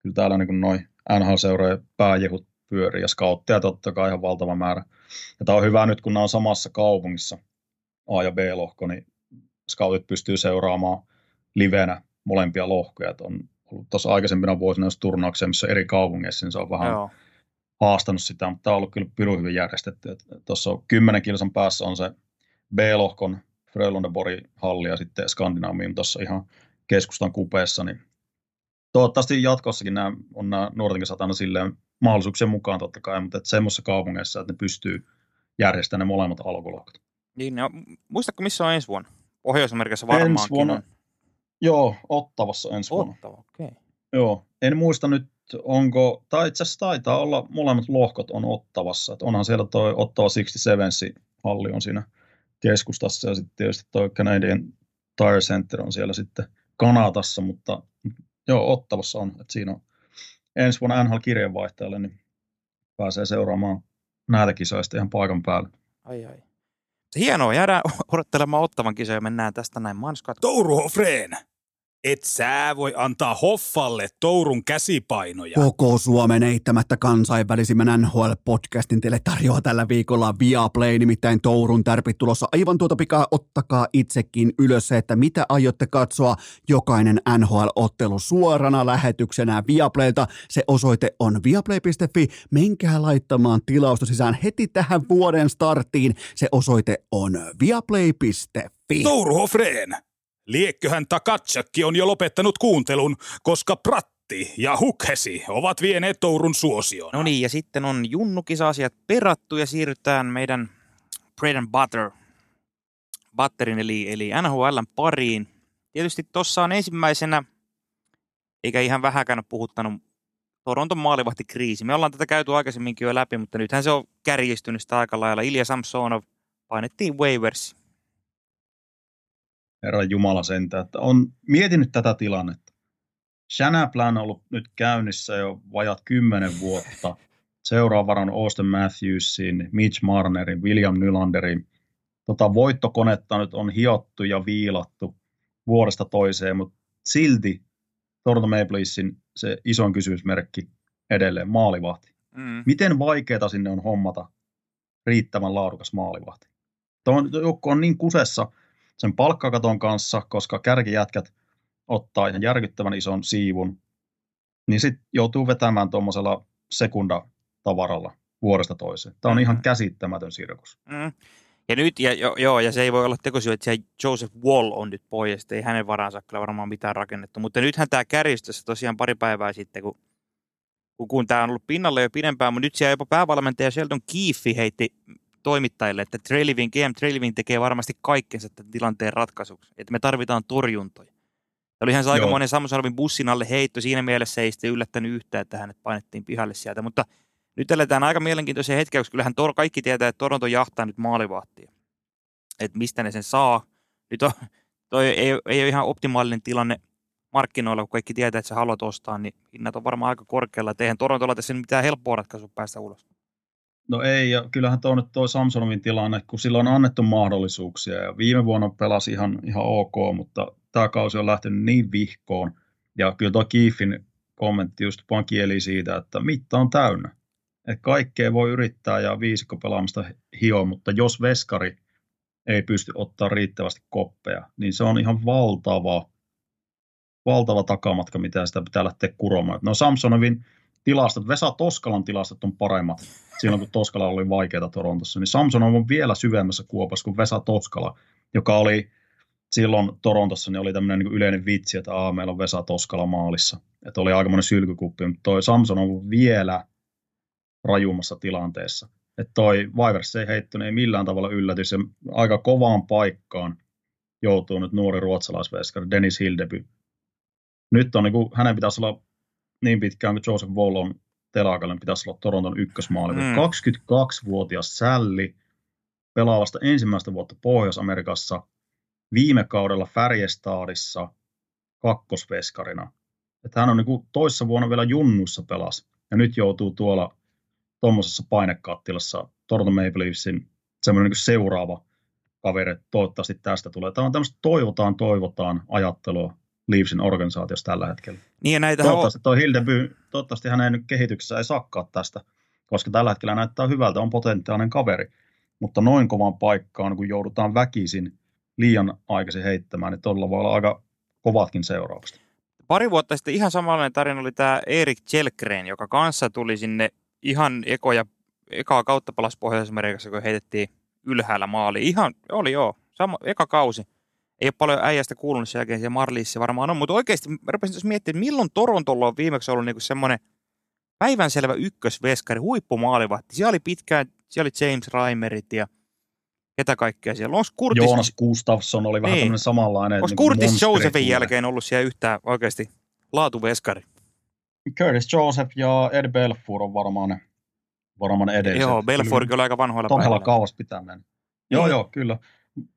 kyllä täällä niin noin NHL-seurojen pääjehut pyörii ja skautteja totta kai ihan valtava määrä. Ja tämä on hyvä nyt, kun nämä on samassa kaupungissa, A- ja B-lohko, niin scoutit pystyy seuraamaan livenä molempia lohkoja. On ollut tuossa aikaisempina vuosina, jos turnauksia, missä eri kaupungeissa, niin se on vähän Joo. Haastanut sitä, mutta tämä on ollut kyllä pirun hyvin järjestetty. Tuossa on kymmenen kilsan päässä on se B-lohkon Frölundaborg halli ja sitten Skandinaaviin tuossa ihan keskustan kupeessa, niin toivottavasti jatkossakin nämä on nämä nuortenkin satana silleen mahdollisuuksien mukaan totta kai, mutta että semmoisessa kaupungeissa, että ne pystyy järjestämään ne molemmat alkulohkot. Niin, no, muistatko missä on ensi vuonna? Pohjois-Amerikassa varmaankin ensi vuonna, on. Joo, Ottavassa ensi vuonna. Ottava, okei. Okay. Joo, en muista nyt onko, tai itse asiassa taitaa olla, molemmat lohkot on Ottavassa. Että onhan siellä toi Ottava 67 halli on siinä keskustassa ja sitten tietysti toi Canadian Tire Center on siellä sitten Kanadassa, mutta joo, Ottavassa on, että siinä on ensi vuonna NHL-kirjeenvaihtajalle, niin pääsee seuraamaan näitä kisoja ihan paikan päälle. Ai ai. Hienoa, jäädään odottelemaan Ottavan kisoja ja mennään tästä näin manskat. Touru Hofreen, et sä voi antaa Hoffalle Tourun käsipainoja. Koko Suomen eittämättä kansainvälisimmän NHL-podcastin teille tarjoaa tällä viikolla Viaplay, nimittäin Tourun tärpit tulossa. Aivan tuota pikaa ottakaa itsekin ylös se, että mitä aiotte katsoa jokainen NHL-ottelu suorana lähetyksenä Viaplaylta. Se osoite on viaplay.fi. Menkää laittamaan tilausta sisään heti tähän vuoden starttiin. Se osoite on viaplay.fi. Touru Hofreen. Liekköhän Takatsakki on jo lopettanut kuuntelun, koska Pratti ja Hukhesi ovat vieneet Tourun suosion. No niin, ja sitten on junnukisa-asiat perattu ja siirrytään meidän bread and butter butterin eli, eli NHLn pariin. Tietysti tuossa on ensimmäisenä, eikä ihan vähäkään ole puhuttanut Toronton maalivahtikriisi. Me ollaan tätä käyty aikaisemminkin jo läpi, mutta nythän se on kärjistynyt sitä aika lailla. Ilja Samsonov painettiin waivers Herra Jumala sentä, että on mietinyt tätä tilannetta. Plan on ollut nyt käynnissä jo vajat kymmenen vuotta. Seuraavan Austin Matthewsin, Mitch Marnerin, William Nylanderin. Tota voittokonetta nyt on hiottu ja viilattu vuodesta toiseen, mutta silti Toronto Maple Leafsin se isoin kysymysmerkki edelleen, maalivahti. Mm. Miten vaikeaa sinne on hommata riittävän laadukas maalivahti? Tuo joukko on niin kusessa – sen palkkakaton kanssa, koska kärkijätkät ottaa ihan järkyttävän ison siivun, niin sitten joutuu vetämään tuommoisella sekundatavaralla vuodesta toiseen. Tämä on ihan käsittämätön sirkus. Mm. Ja nyt, ja, jo, joo, ja se ei voi olla tekosyy, että se Joseph Wall on nyt pois, ei hänen varansa kyllä varmaan mitään rakennettu. Mutta nythän tämä kärjistössä tosiaan pari päivää sitten, kun, kun, kun tämä on ollut pinnalle jo pidempään, mutta nyt siellä jopa päävalmentaja Sheldon Keefe heitti toimittajille, että Trailivin, GM Trailivin tekee varmasti kaikkensa tämän tilanteen ratkaisuksi, että me tarvitaan torjuntoja. Ja olihan se aika monen Samsonovin bussin alle heitto, siinä mielessä ei sitten yllättänyt yhtään, että hänet painettiin pihalle sieltä, mutta nyt eletään aika mielenkiintoisia hetkiä, koska kyllähän Tor, kaikki tietää, että Toronto jahtaa nyt maalivahtia. Että mistä ne sen saa. Nyt on, toi ei, ei ole ihan optimaalinen tilanne markkinoilla, kun kaikki tietää, että sä haluat ostaa, niin hinnat on varmaan aika korkealla. Että eihän Torontolla tässä mitään helppoa ratkaisua päästä ulos. No ei, ja kyllähän tuo nyt tuo Samsonovin tilanne, kun sillä on annettu mahdollisuuksia, ja viime vuonna pelasi ihan, ihan ok, mutta tämä kausi on lähtenyt niin vihkoon, ja kyllä tuo Kiifin kommentti just pankieli siitä, että mitta on täynnä. Että kaikkea voi yrittää ja viisikko pelaamista hio, mutta jos veskari ei pysty ottaa riittävästi koppeja, niin se on ihan valtava, valtava takamatka, mitä sitä pitää lähteä kuromaan. No Samsonovin tilastot, Vesa Toskalan tilastot on paremmat silloin, kun Toskala oli vaikeaa Torontossa, niin Samson on vielä syvemmässä kuopassa kuin Vesa Toskala, joka oli silloin Torontossa, niin oli tämmöinen niin yleinen vitsi, että Aa, meillä on Vesa Toskala maalissa. Että oli aikamoinen sylkykuppi, mutta toi Samson on vielä rajummassa tilanteessa. Että toi Vivers ei heittynyt, ei millään tavalla yllätys. Ja aika kovaan paikkaan joutuu nyt nuori ruotsalaisveskari Dennis Hildeby. Nyt on niin kuin, hänen pitäisi olla niin pitkään kuin Joseph Wall on telakalle, pitäisi olla Toronton ykkösmaali. Mm. 22-vuotias Sälli pelaa vasta ensimmäistä vuotta Pohjois-Amerikassa, viime kaudella Färjestadissa kakkosveskarina. Että hän on niin toissa vuonna vielä junnussa pelas ja nyt joutuu tuolla tuommoisessa painekattilassa Toronto Maple Leafsin semmoinen niin seuraava kaveri, toivottavasti tästä tulee. Tämä on tämmöistä toivotaan, toivotaan ajattelua Leafsin organisaatiossa tällä hetkellä. Niin ja näitä toivottavasti, on... toi Hildeby, toivottavasti hänen nyt kehityksessä ei sakkaa tästä, koska tällä hetkellä näyttää hyvältä, on potentiaalinen kaveri. Mutta noin kovan paikkaan, kun joudutaan väkisin liian aikaisin heittämään, niin tuolla voi olla aika kovatkin seuraukset. Pari vuotta sitten ihan samanlainen tarina oli tämä Erik Chelkreen, joka kanssa tuli sinne ihan ekoja, ekaa kautta palasi Pohjois-Amerikassa, kun heitettiin ylhäällä maali. Ihan, oli joo, sama, eka kausi. Ei ole paljon äijästä kuulunut sen jälkeen, siellä Marliissa varmaan on, mutta oikeasti mä rupesin tuossa miettimään, että milloin Torontolla on viimeksi ollut niinku semmoinen päivänselvä ykkösveskari, huippumaalivahti. Siellä oli pitkään, siellä oli James Reimerit ja ketä kaikkea siellä. Onko Curtis, Joonas Gustafsson oli vähän Niin. tämmöinen samanlainen. onko niin Curtis Josephin jälkeen ollut siellä yhtään oikeasti laatuveskari? Curtis Joseph ja Ed Belfour on varmaan ne, varmaan ne edelliset. Joo, Belfortkin oli aika vanhoilla Todella päivillä. kauas pitää mennä. Joo, Niin. joo, kyllä.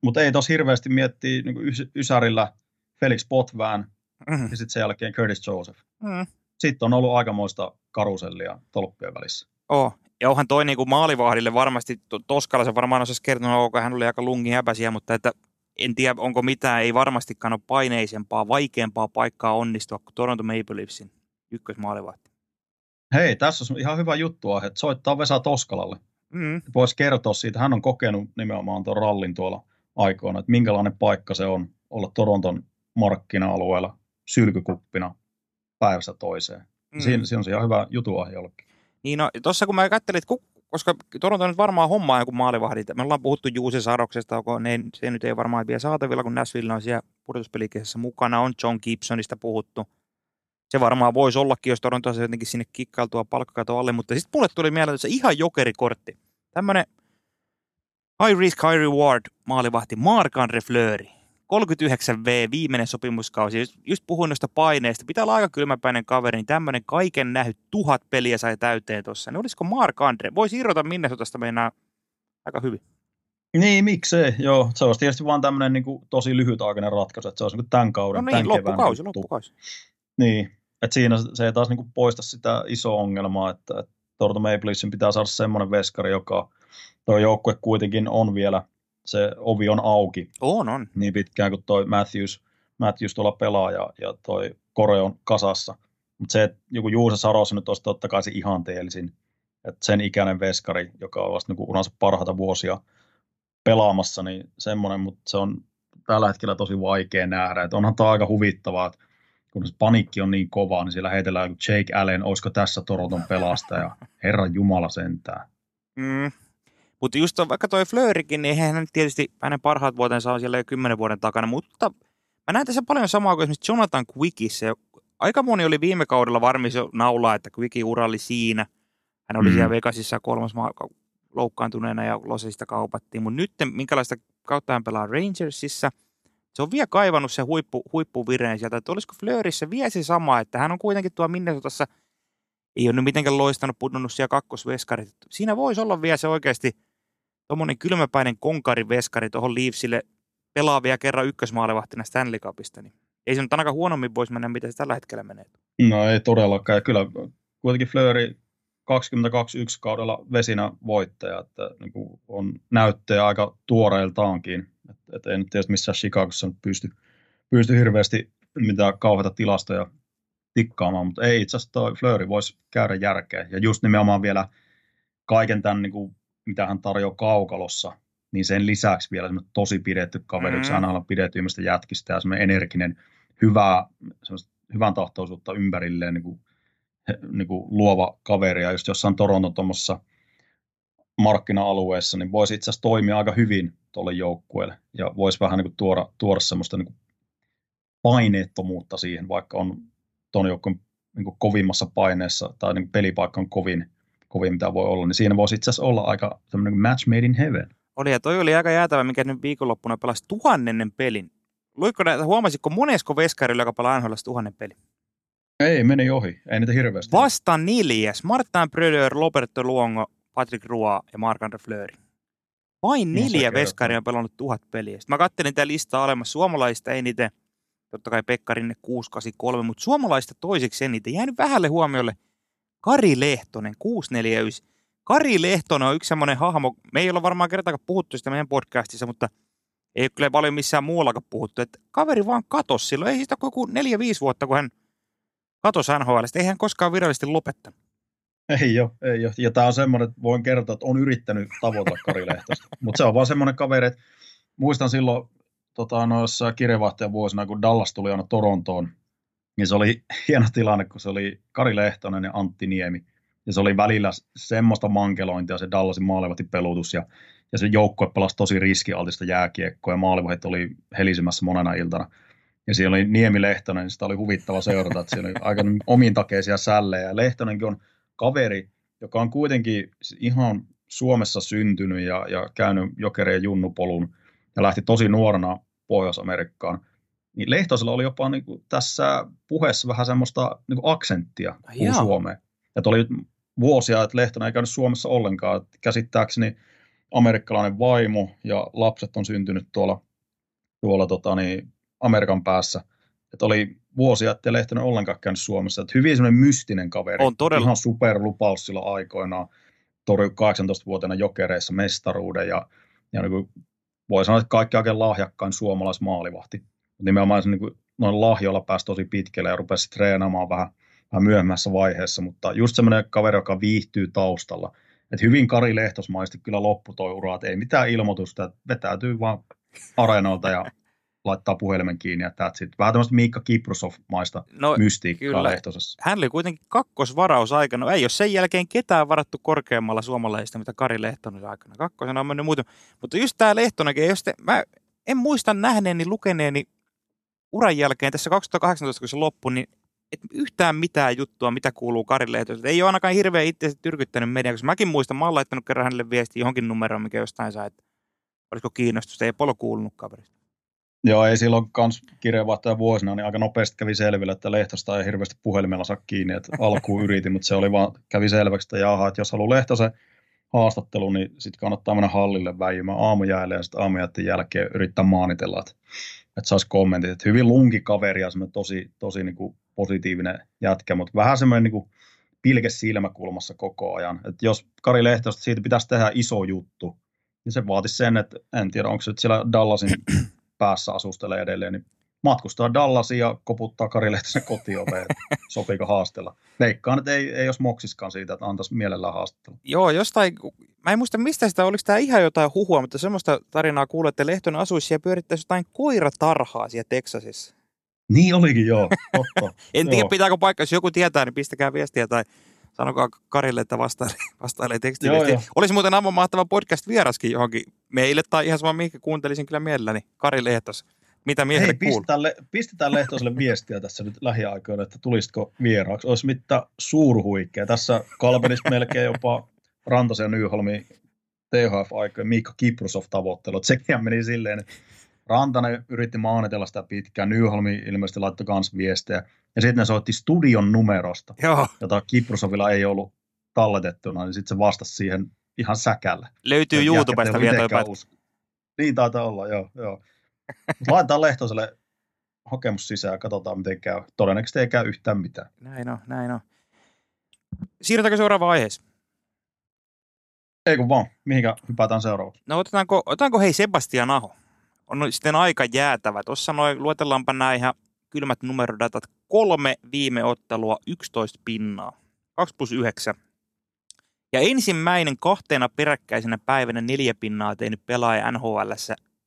Mutta ei tos hirveästi miettiä niin ys- Ysärillä Felix Potvään Mm, ja sitten sen jälkeen Curtis Joseph. mm. Sitten on ollut aikamoista karusellia tolppien välissä. Oh. Ja onhan toi niinku maalivahdille varmasti, to- Toskala se varmaan osasi kertoa, onko hän oli aika lungin häpäisiä, mutta että en tiedä, onko mitään, ei varmastikaan ole paineisempaa, vaikeampaa paikkaa onnistua kuin Toronto Maple Leafsin ykkösmaalivahti. Hei, tässä on ihan hyvä juttu, että soittaa Vesa Toskalalle. Mm. Voisi kertoa siitä, hän on kokenut nimenomaan tuon rallin tuolla aikoina, että minkälainen paikka se on olla Toronton markkina-alueella sylkykuppina päivästä toiseen. Mm. Siinä, siinä on se ihan hyvä jutuaihe jollekin. Niin no, tuossa kun mä katselin, että ku, koska Toronto nyt varmaan hommaa joku maalivahdit. Me ollaan puhuttu Juuse Saroksesta, onko ne, se nyt ei varmaan vielä saatavilla, kun Nashville on siellä pudotuspelikesessä mukana. On John Gibsonista puhuttu. Se varmaan voisi ollakin, jos Toronto saisi jotenkin sinne kikkailtua palkkakato alle, mutta sitten mulle tuli mieleen että se ihan jokerikortti. Tämmöinen high risk, high reward maalivahti Marc-André Fleury. 39V, viimeinen sopimuskausi. Just, just puhuin noista paineista. Pitää olla aika kylmäpäinen kaveri, niin tämmöinen kaiken nähnyt tuhat peliä sai täyteen tuossa. Niin olisiko Mark Andre? Voisi irrota Minnesotasta meinaa aika hyvin. Niin, miksei. Joo, se olisi tietysti vaan tämmöinen niin kuin, tosi lyhytaikainen ratkaisu, että se olisi niin kuin tämän No kauden, niin, tämän kevään loppukausi, juttu. loppukausi. Niin, että siinä se ei taas niin kuin, poista sitä isoa ongelmaa, että, että Toronto Maple Leafsin pitää saada semmoinen veskari, joka tuo joukkue kuitenkin on vielä, se ovi on auki On, on. niin pitkään kuin toi Matthews, Matthews tuolla pelaa ja, ja toi Kore on kasassa. Mutta se, että joku Juuse Saros nyt olisi totta kai se ihanteellisin, että sen ikäinen veskari, joka on vasta niin uransa parhaita vuosia pelaamassa, niin semmoinen, mutta se on tällä hetkellä tosi vaikea nähdä. Että onhan tämä aika huvittavaa, että kun se panikki on niin kova, niin siellä heitellään Jake Allen, olisiko tässä Toronton pelastaja. Herran Jumala sentään. Mm. Mutta just on, vaikka toi Flöörikin, niin hän tietysti hänen parhaat vuotensa on siellä jo kymmenen vuoden takana, mutta mä näen tässä paljon samaa kuin esimerkiksi Jonathan Quickissä. Aika moni oli viime kaudella varmis jo naulaa, että Quickin ura oli siinä. Hän oli Mm. siellä Vegasissa kolmas maa loukkaantuneena ja Losista kaupattiin, mutta nyt minkälaista kautta hän pelaa Rangersissa, se on vielä kaivannut se huippu, huippuvireen sieltä, että olisiko Flöörissä vielä se sama, että hän on kuitenkin tuo Minnesotassa ei ole nyt mitenkään loistanut, pudonnut siellä kakkosveskarit. Siinä voisi olla vielä se oikeasti tuommoinen kylmäpäinen konkariveskari tuohon Leafsille pelaa vielä kerran ykkösmaalivahtina Stanley Cupista. Niin ei se nyt ainakaan huonommin voisi mennä, mitä se tällä hetkellä menee. No ei todellakaan. Ja kyllä kuitenkin Fleury 22 kaudella vesinä voittaja, että niin kuin on näyttöjä aika tuoreiltaankin. Että et ei nyt tietysti missään Chicagossa pysty, pysty hirveästi mitään kauheita tilastoja tikkaamaan, mutta ei itse asiassa toi Fleury voisi käydä järkeä. Ja just nimenomaan vielä kaiken tämän, niin kuin, mitä hän tarjoaa kaukalossa, niin sen lisäksi vielä semmoinen tosi pidetty kaveri, Mm. aina on pidetyimmistä jätkistä ja semmoinen energinen, hyvä, semmoista hyvän tahtoisuutta ympärilleen niin kuin, niin kuin luova kaveri, ja just jossain Toronton tuommoisessa markkina-alueessa, niin voisi itse asiassa toimia aika hyvin tuolle joukkueelle, ja voisi vähän niin kuin tuoda, tuoda semmoista niin kuin paineettomuutta siihen, vaikka on tuon joukkueen niin kovimmassa paineessa, tai niin pelipaikka on kovin, kovin mitä voi olla, niin siinä voisi itse asiassa olla aika semmoinen kuin match made in heaven. Oli ja toi oli aika jäätävä, mikä nyt viikonloppuna pelasi tuhannennen pelin. Luikko näitä, huomasitko monesko veskarilla, joka pelaa NHL tuhannen pelin? Ei, meni ohi. Ei niitä hirveästi. Vasta neljäs. Martin Bröder, Roberto Luongo, Patrick Roy ja Marc-André Fleury. Vain neljä veskaria on pelannut tuhat peliä. Sitten mä kattelin tätä listaa olemassa. Suomalaista eniten, totta kai Pekka Rinne 683, mutta suomalaista toiseksi eniten. Jäänyt vähälle huomiolle Kari Lehtonen 649. Kari Lehtonen on yksi semmoinen hahmo, me ei olla varmaan kertaakaan puhuttu sitä meidän podcastissa, mutta ei ole kyllä paljon missään muuallakaan puhuttu, että kaveri vaan katosi silloin. Ei siitä ole joku neljä-viisi vuotta, kun hän katosi NHL. Ei hän koskaan virallisesti lopettanut. Ei ole, ei ole. Ja tämä on semmoinen, että voin kertoa, että on yrittänyt tavoitella Kari Lehtosta. *laughs* Mutta se on vaan semmoinen kaveri, että muistan silloin tota, noissa kirjeenvaihtajan vuosina, kun Dallas tuli aina Torontoon, niin se oli hieno tilanne, kun se oli Kari Lehtonen ja Antti Niemi. Ja se oli välillä semmoista mankelointia, se Dallasin maalevati pelutus ja ja se joukkue pelasi tosi riskialtista jääkiekkoa, ja maalivahit oli helisemässä monena iltana. Ja siellä oli Niemi Lehtonen, niin sitä oli huvittava seurata, että siellä oli aika omintakeisia sällejä. Ja Lehtonenkin on kaveri, joka on kuitenkin ihan Suomessa syntynyt ja, ja käynyt jokereen junnupolun ja lähti tosi nuorena Pohjois-Amerikkaan. Niin Lehtosella oli jopa niin kuin tässä puheessa vähän semmoista niin kuin aksenttia kuin Suomeen. Että oli vuosia, että Lehtonen ei käynyt Suomessa ollenkaan. Että käsittääkseni amerikkalainen vaimo ja lapset on syntynyt tuolla, tuolla tota niin, Amerikan päässä. Että oli vuosia, että Lehtonen ollenkaan käynyt Suomessa. Että hyvin semmoinen mystinen kaveri. On todella. Ihan superlupaus silloin aikoinaan. Torjui 18-vuotiaana jokereissa mestaruuden ja, ja niin kuin voi sanoa, että kaikki oikein lahjakkain suomalaismaalivahti. Nimenomaan se niin kuin, noin lahjoilla pääsi tosi pitkälle ja rupesi treenaamaan vähän, vähän myöhemmässä vaiheessa, mutta just semmoinen kaveri, joka viihtyy taustalla. Et hyvin Kari Lehtosmaisesti kyllä loppu toi ura, ei mitään ilmoitusta, että vetäytyy vaan areenoilta ja laittaa puhelimen kiinni ja that's it. Vähän tämmöistä Miikka Kiprusov-maista no, mystiikkaa kyllä. Lehtosessa. Hän oli kuitenkin kakkosvaraus aikana. No, ei ole sen jälkeen ketään varattu korkeammalla suomalaisista, mitä Kari Lehtonen aikana. Kakkosena on mennyt muuta. Mutta just tämä Lehtonenkin, jos te, mä en muista nähneeni, lukeneeni uran jälkeen tässä 2018, kun se loppui, niin et yhtään mitään juttua, mitä kuuluu Kari Lehtoselle. Ei ole ainakaan hirveän itse tyrkyttänyt media, koska mäkin muistan, mä oon laittanut kerran hänelle viesti johonkin numeroon, mikä jostain saa, että olisiko kiinnostusta. Ei polo kuulunut kaverista. Joo, ei silloin kans kirjeenvaihtaja vuosina, niin aika nopeasti kävi selville, että Lehtosta ei hirveästi puhelimella saa kiinni, että alkuun yritin, mutta se oli vaan, kävi selväksi, että jaha, että jos haluaa Lehtosen haastattelu, niin sitten kannattaa mennä hallille väijymään aamujäälle ja sitten aamujäiden jälkeen yrittää maanitella, että, että saisi kommentit. Että hyvin lunki kaveri ja tosi, tosi niin kuin positiivinen jätkä, mutta vähän semmoinen niin kuin pilke silmäkulmassa koko ajan. Että jos Kari Lehtosta siitä pitäisi tehdä iso juttu, niin se vaatisi sen, että en tiedä, onko se siellä Dallasin päässä asustelee edelleen, niin matkustaa Dallasin ja koputtaa Kari Lehtisen kotioveen, *laughs* sopiiko haastella. Veikkaan, että ei, ei olisi moksiskaan siitä, että antaisi mielellään haastattelu. Joo, jostain, mä en muista mistä sitä, oliko tämä ihan jotain huhua, mutta semmoista tarinaa kuulee, että Lehtonen asuisi ja pyörittäisi jotain koiratarhaa siellä Teksasissa. Niin olikin, joo. Totta. *laughs* en tiedä, pitääkö paikka, jos joku tietää, niin pistäkää viestiä tai sanokaa Karille, että vastailee, *laughs* vastailee tekstiviestiä. Olisi muuten aivan mahtava podcast vieraskin johonkin meille tai ihan sama, mihinkä kuuntelisin kyllä mielelläni. Kari Lehtos, mitä miehelle Hei? Pistetään, le- pistetään Lehtoselle viestiä tässä nyt lähiaikoina, että tulisitko vieraaksi. Olisi mitään suurhuikea. Tässä kalpenista *laughs* melkein jopa Rantasen ja Nyholmi THF-aikojen Miikka Kiprusov tavoittelu. Sekin meni silleen, että Rantanen yritti maanitella sitä pitkään, Nyholmi ilmeisesti laittoi myös viestejä, ja sitten ne soitti studion numerosta, Joo. jota Kiprusovilla ei ollut talletettuna, niin sitten se vastasi siihen ihan säkällä. Löytyy YouTubesta vielä toi Niin taitaa olla, joo. joo. *laughs* Laitetaan Lehtoselle hakemus sisään ja katsotaan, miten käy. Todennäköisesti ei käy yhtään mitään. Näin on, näin on. Siirrytäänkö seuraavaan aiheeseen? Ei kun vaan. Mihinkä hypätään seuraavaksi? No otetaanko, otetaanko hei Sebastian Aho? On sitten aika jäätävä. Tuossa noin, luetellaanpa nämä ihan kylmät numerodatat. Kolme viime ottelua, 11 pinnaa. 2 plus 9. Ja ensimmäinen kahteena peräkkäisenä päivänä neljä pinnaa tehnyt pelaaja NHL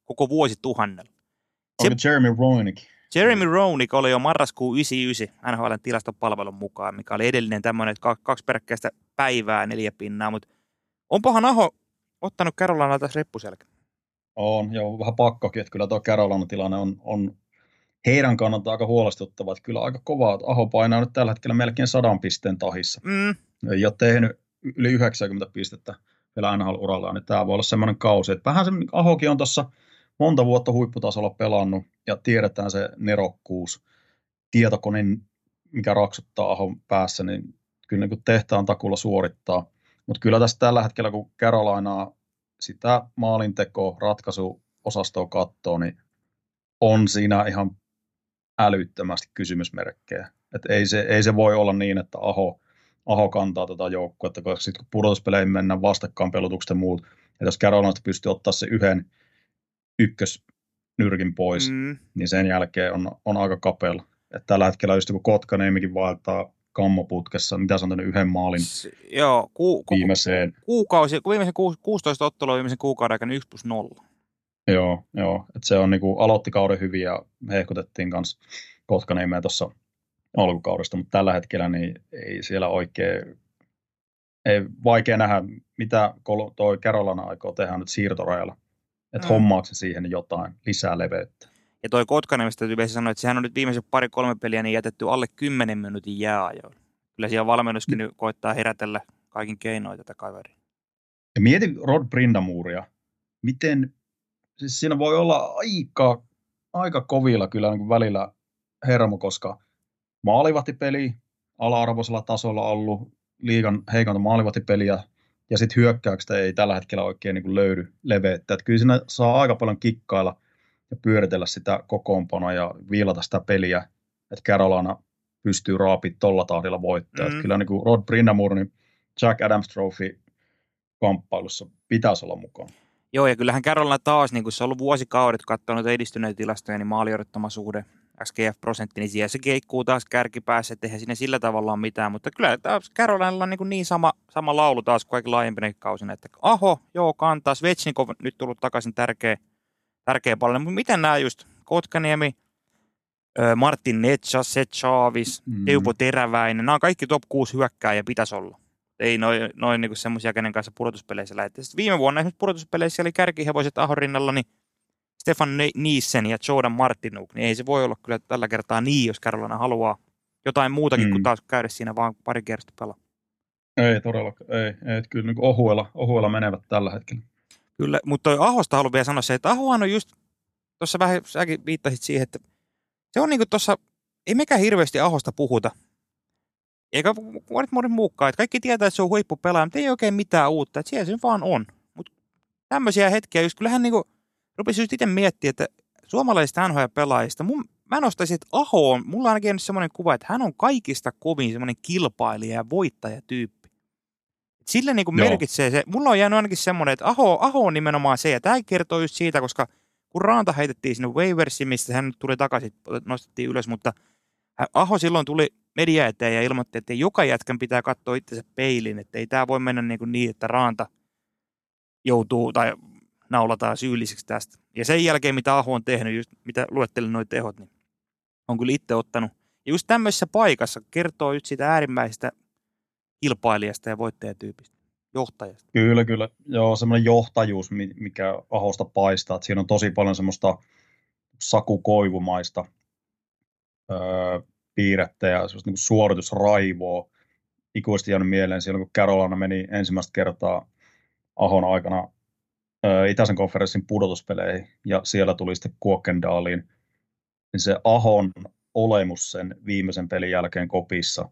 koko vuosi tuhannella. Se, Jeremy Roenick? Jeremy Roenick oli jo marraskuun 99 NHL tilastopalvelun mukaan, mikä oli edellinen tämmöinen, että kaksi peräkkäistä päivää neljä pinnaa, mutta onpahan Aho ottanut Carolinalta reppuselkä. On, joo, vähän pakkokin, että kyllä tuo Carolina tilanne on, on heidän kannalta aika huolestuttava, että kyllä aika kovaa, että Aho painaa nyt tällä hetkellä melkein sadan pisteen tahissa. Mm. Ei ole tehnyt yli 90 pistettä vielä NHL-uralla, niin tämä voi olla semmoinen kausi. Että vähän semmoinen, Ahokin on tuossa monta vuotta huipputasolla pelannut ja tiedetään se nerokkuus, tietokone, mikä raksuttaa Ahon päässä, niin kyllä niin tehtaan takulla suorittaa. Mutta kyllä tässä tällä hetkellä, kun Carolinaa sitä maalinteko, ratkaisuosastoa katsoo, niin on siinä ihan älyttömästi kysymysmerkkejä. Et ei, se, ei se voi olla niin, että Aho, Aho kantaa tätä joukkuetta, koska sitten kun pudotuspeleihin mennään vastakkain pelotukset ja muut, ja jos Carolinasta pystyy ottaa se yhden ykkösnyrkin pois, mm. niin sen jälkeen on, on aika kapealla. Et tällä hetkellä just kun Kotkaniemikin vaeltaa kammoputkessa, mitä se on tänne yhden maalin S- joo, ku, ku, viimeiseen. Kuukausi, viimeisen ku, 16 ottelua viimeisen kuukauden aikana 1 plus 0. Joo, joo. Et se on niinku, aloitti kauden hyvin ja hehkutettiin kanssa Kotkaniemeä tuossa alkukaudesta, mutta tällä hetkellä niin ei siellä oikein, ei vaikea nähdä, mitä toi Carolina aikoo tehdä nyt siirtorajalla. Että mm. hommaako se siihen jotain lisää leveyttä. Ja toi Kotkaniemestä täytyy sanoa, että sehän on nyt viimeiset pari-kolme peliä niin jätetty alle 10 minuutin jääajoilla. Kyllä siellä valmennuskin mm. koittaa herätellä kaikin keinoin tätä kaveria. Ja mieti Rod Brindamuuria. Miten, siis siinä voi olla aika, aika kovilla kyllä niin välillä hermo, koska maalivahtipeli ala-arvoisella tasolla ollut, liigan heikonta maalivahtipeliä, ja sitten hyökkäyksestä ei tällä hetkellä oikein niin löydy leveyttä. Kyllä siinä saa aika paljon kikkailla ja pyöritellä sitä kokoonpanoa ja viilata sitä peliä, että Carolina pystyy raapimaan tuolla tahdilla voittaa. Mm. Kyllä niin kuin Rod Brindamore, niin Jack Adams Trophy kamppailussa pitäisi olla mukaan. Joo, ja kyllähän Carolina taas, niin kuin se on ollut vuosikaudet, katsonut edistyneitä tilastoja, niin maaliorittama suhde, SGF-prosentti, niin siellä se keikkuu taas kärkipäässä, että eihän siinä sillä tavalla ole mitään, mutta kyllä taas Carolinalla on niin, niin sama, sama laulu taas kuin kaikki laajempina kausina, että aho, joo, kantaa, Svetsnikov nyt tullut takaisin tärkeä, tärkeä paljon, mutta miten nämä just Kotkaniemi, Martin Netsas, Seth Chavis, mm. Teupo Teräväinen, nämä on kaikki top 6 hyökkääjä pitäisi olla ei noin noi niinku semmoisia, kenen kanssa pudotuspeleissä lähdettiin. Sitten viime vuonna esimerkiksi pudotuspeleissä oli kärkihevoset Ahon rinnalla, niin Stefan Niisen ja Jordan Martinuk, niin ei se voi olla kyllä tällä kertaa niin, jos Carolina haluaa jotain muutakin mm. kuin taas käydä siinä vaan pari kertaa pelaa. Ei todellakaan, ei. ei kyllä niin ohuella, ohuella menevät tällä hetkellä. Kyllä, mutta toi Ahosta haluan vielä sanoa se, että Ahohan on just, tuossa vähän säkin viittasit siihen, että se on niin kuin tuossa, ei mekään hirveästi Ahosta puhuta, eikä monet monet muukkaan. Että kaikki tietää, että se on huippupelaaja, mutta ei oikein mitään uutta. Että siellä se vaan on. Mutta tämmöisiä hetkiä, just kyllähän niinku, rupesi just itse miettiä, että suomalaisista NHL-pelaajista, mun, mä nostaisin, että Aho on, mulla on ainakin semmoinen kuva, että hän on kaikista kovin semmoinen kilpailija ja voittajatyyppi. Sille niin merkitsee se, mulla on jäänyt ainakin semmoinen, että Aho, Aho on nimenomaan se, ja tämä kertoo just siitä, koska kun Raanta heitettiin sinne waiversiin, mistä hän tuli takaisin, nostettiin ylös, mutta Aho silloin tuli media eteen ja ilmoitti, että joka jätkän pitää katsoa itsensä peilin, että ei tämä voi mennä niin, kuin niin että Raanta joutuu tai naulataan syylliseksi tästä. Ja sen jälkeen, mitä Aho on tehnyt, just mitä luettelin noin tehot, niin on kyllä itse ottanut. Ja just tämmöisessä paikassa kertoo nyt siitä äärimmäisestä kilpailijasta ja voittajatyypistä, johtajasta. Kyllä, kyllä. Joo, semmoinen johtajuus, mikä Ahosta paistaa. Että siinä on tosi paljon semmoista sakukoivumaista öö, piirrettä ja niin suoritusraivoa ikuisesti jäänyt mieleen silloin, kun Carolina meni ensimmäistä kertaa Ahon aikana ää, Itäisen konferenssin pudotuspeleihin ja siellä tuli sitten Kuokkendaaliin, niin se Ahon olemus sen viimeisen pelin jälkeen kopissa,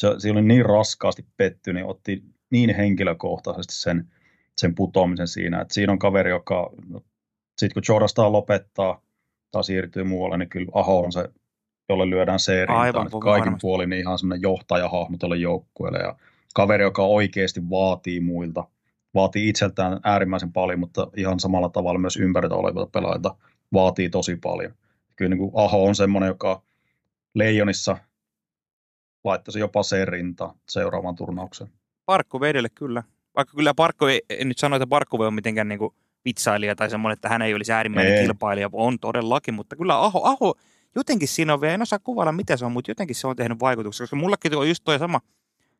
se, se oli niin raskaasti petty, niin otti niin henkilökohtaisesti sen, sen putoamisen siinä, että siinä on kaveri, joka no, sitten kun Jordastaan lopettaa tai siirtyy muualle, niin kyllä Aho on se jolle lyödään se rintaan. Kaikin puolin niin ihan semmoinen johtajahahmo tuolle joukkueelle ja kaveri, joka oikeasti vaatii muilta, vaatii itseltään äärimmäisen paljon, mutta ihan samalla tavalla myös ympäriltä olevilta pelaajilta vaatii tosi paljon. Kyllä niin kuin Aho on semmoinen, joka Leijonissa laittaisi jopa se rinta seuraavan turnauksen. Parkko vedelle kyllä. Vaikka kyllä Parkko, ei, en nyt sano, että Parkko on mitenkään niin kuin vitsailija tai semmoinen, että hän ei olisi äärimmäinen ei. kilpailija, on todellakin, mutta kyllä Aho, Aho jotenkin siinä on vielä, en osaa kuvailla mitä se on, mutta jotenkin se on tehnyt vaikutuksia, koska mullakin on just tuo sama,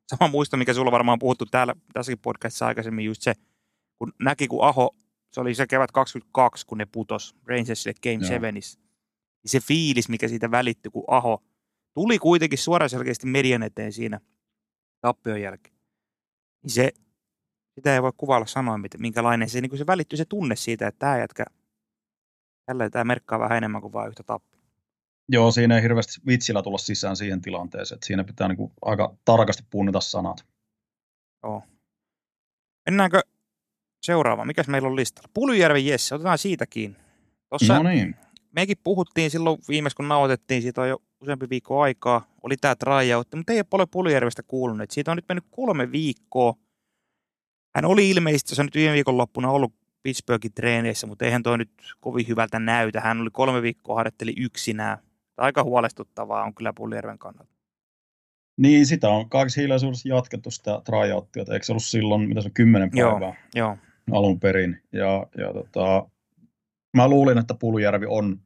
sama muisto, mikä sulla varmaan on puhuttu täällä tässäkin podcastissa aikaisemmin, just se, kun näki, kun Aho, se oli se kevät 22, kun ne putos Rangersille Game 7, niin se fiilis, mikä siitä välittyi, kun Aho tuli kuitenkin suoraan selkeästi median eteen siinä tappion jälkeen. Niin se, sitä ei voi kuvailla sanoa, minkälainen se, niin se välittyi se tunne siitä, että tämä jätkä, tällä tämä merkkaa vähän enemmän kuin vain yhtä tappia. Joo, siinä ei hirveästi vitsillä tulla sisään siihen tilanteeseen, että siinä pitää niin kuin aika tarkasti punnita sanat. Joo. Mennäänkö seuraavaan? Mikäs meillä on listalla? Pulyjärven Jesse, otetaan siitä kiinni. Tossa no niin. Mekin puhuttiin silloin viimeis, kun nauhoitettiin, siitä on jo useampi viikko aikaa, oli tämä tryout, mutta ei ole paljon Pulyjärvestä kuulunut. Siitä on nyt mennyt kolme viikkoa. Hän oli ilmeisesti se nyt viime viikon loppuna ollut Pittsburghin treeneissä, mutta eihän toi nyt kovin hyvältä näytä. Hän oli kolme viikkoa harjoitteli yksinään aika huolestuttavaa on kyllä Puljärven kannalta. Niin, sitä on kaksi hiljaisuudessa jatkettu sitä tryouttia, eikö se ollut silloin, mitä se on, kymmenen päivää joo, joo. alun perin. Ja, ja tota, mä luulin, että Puljärvi on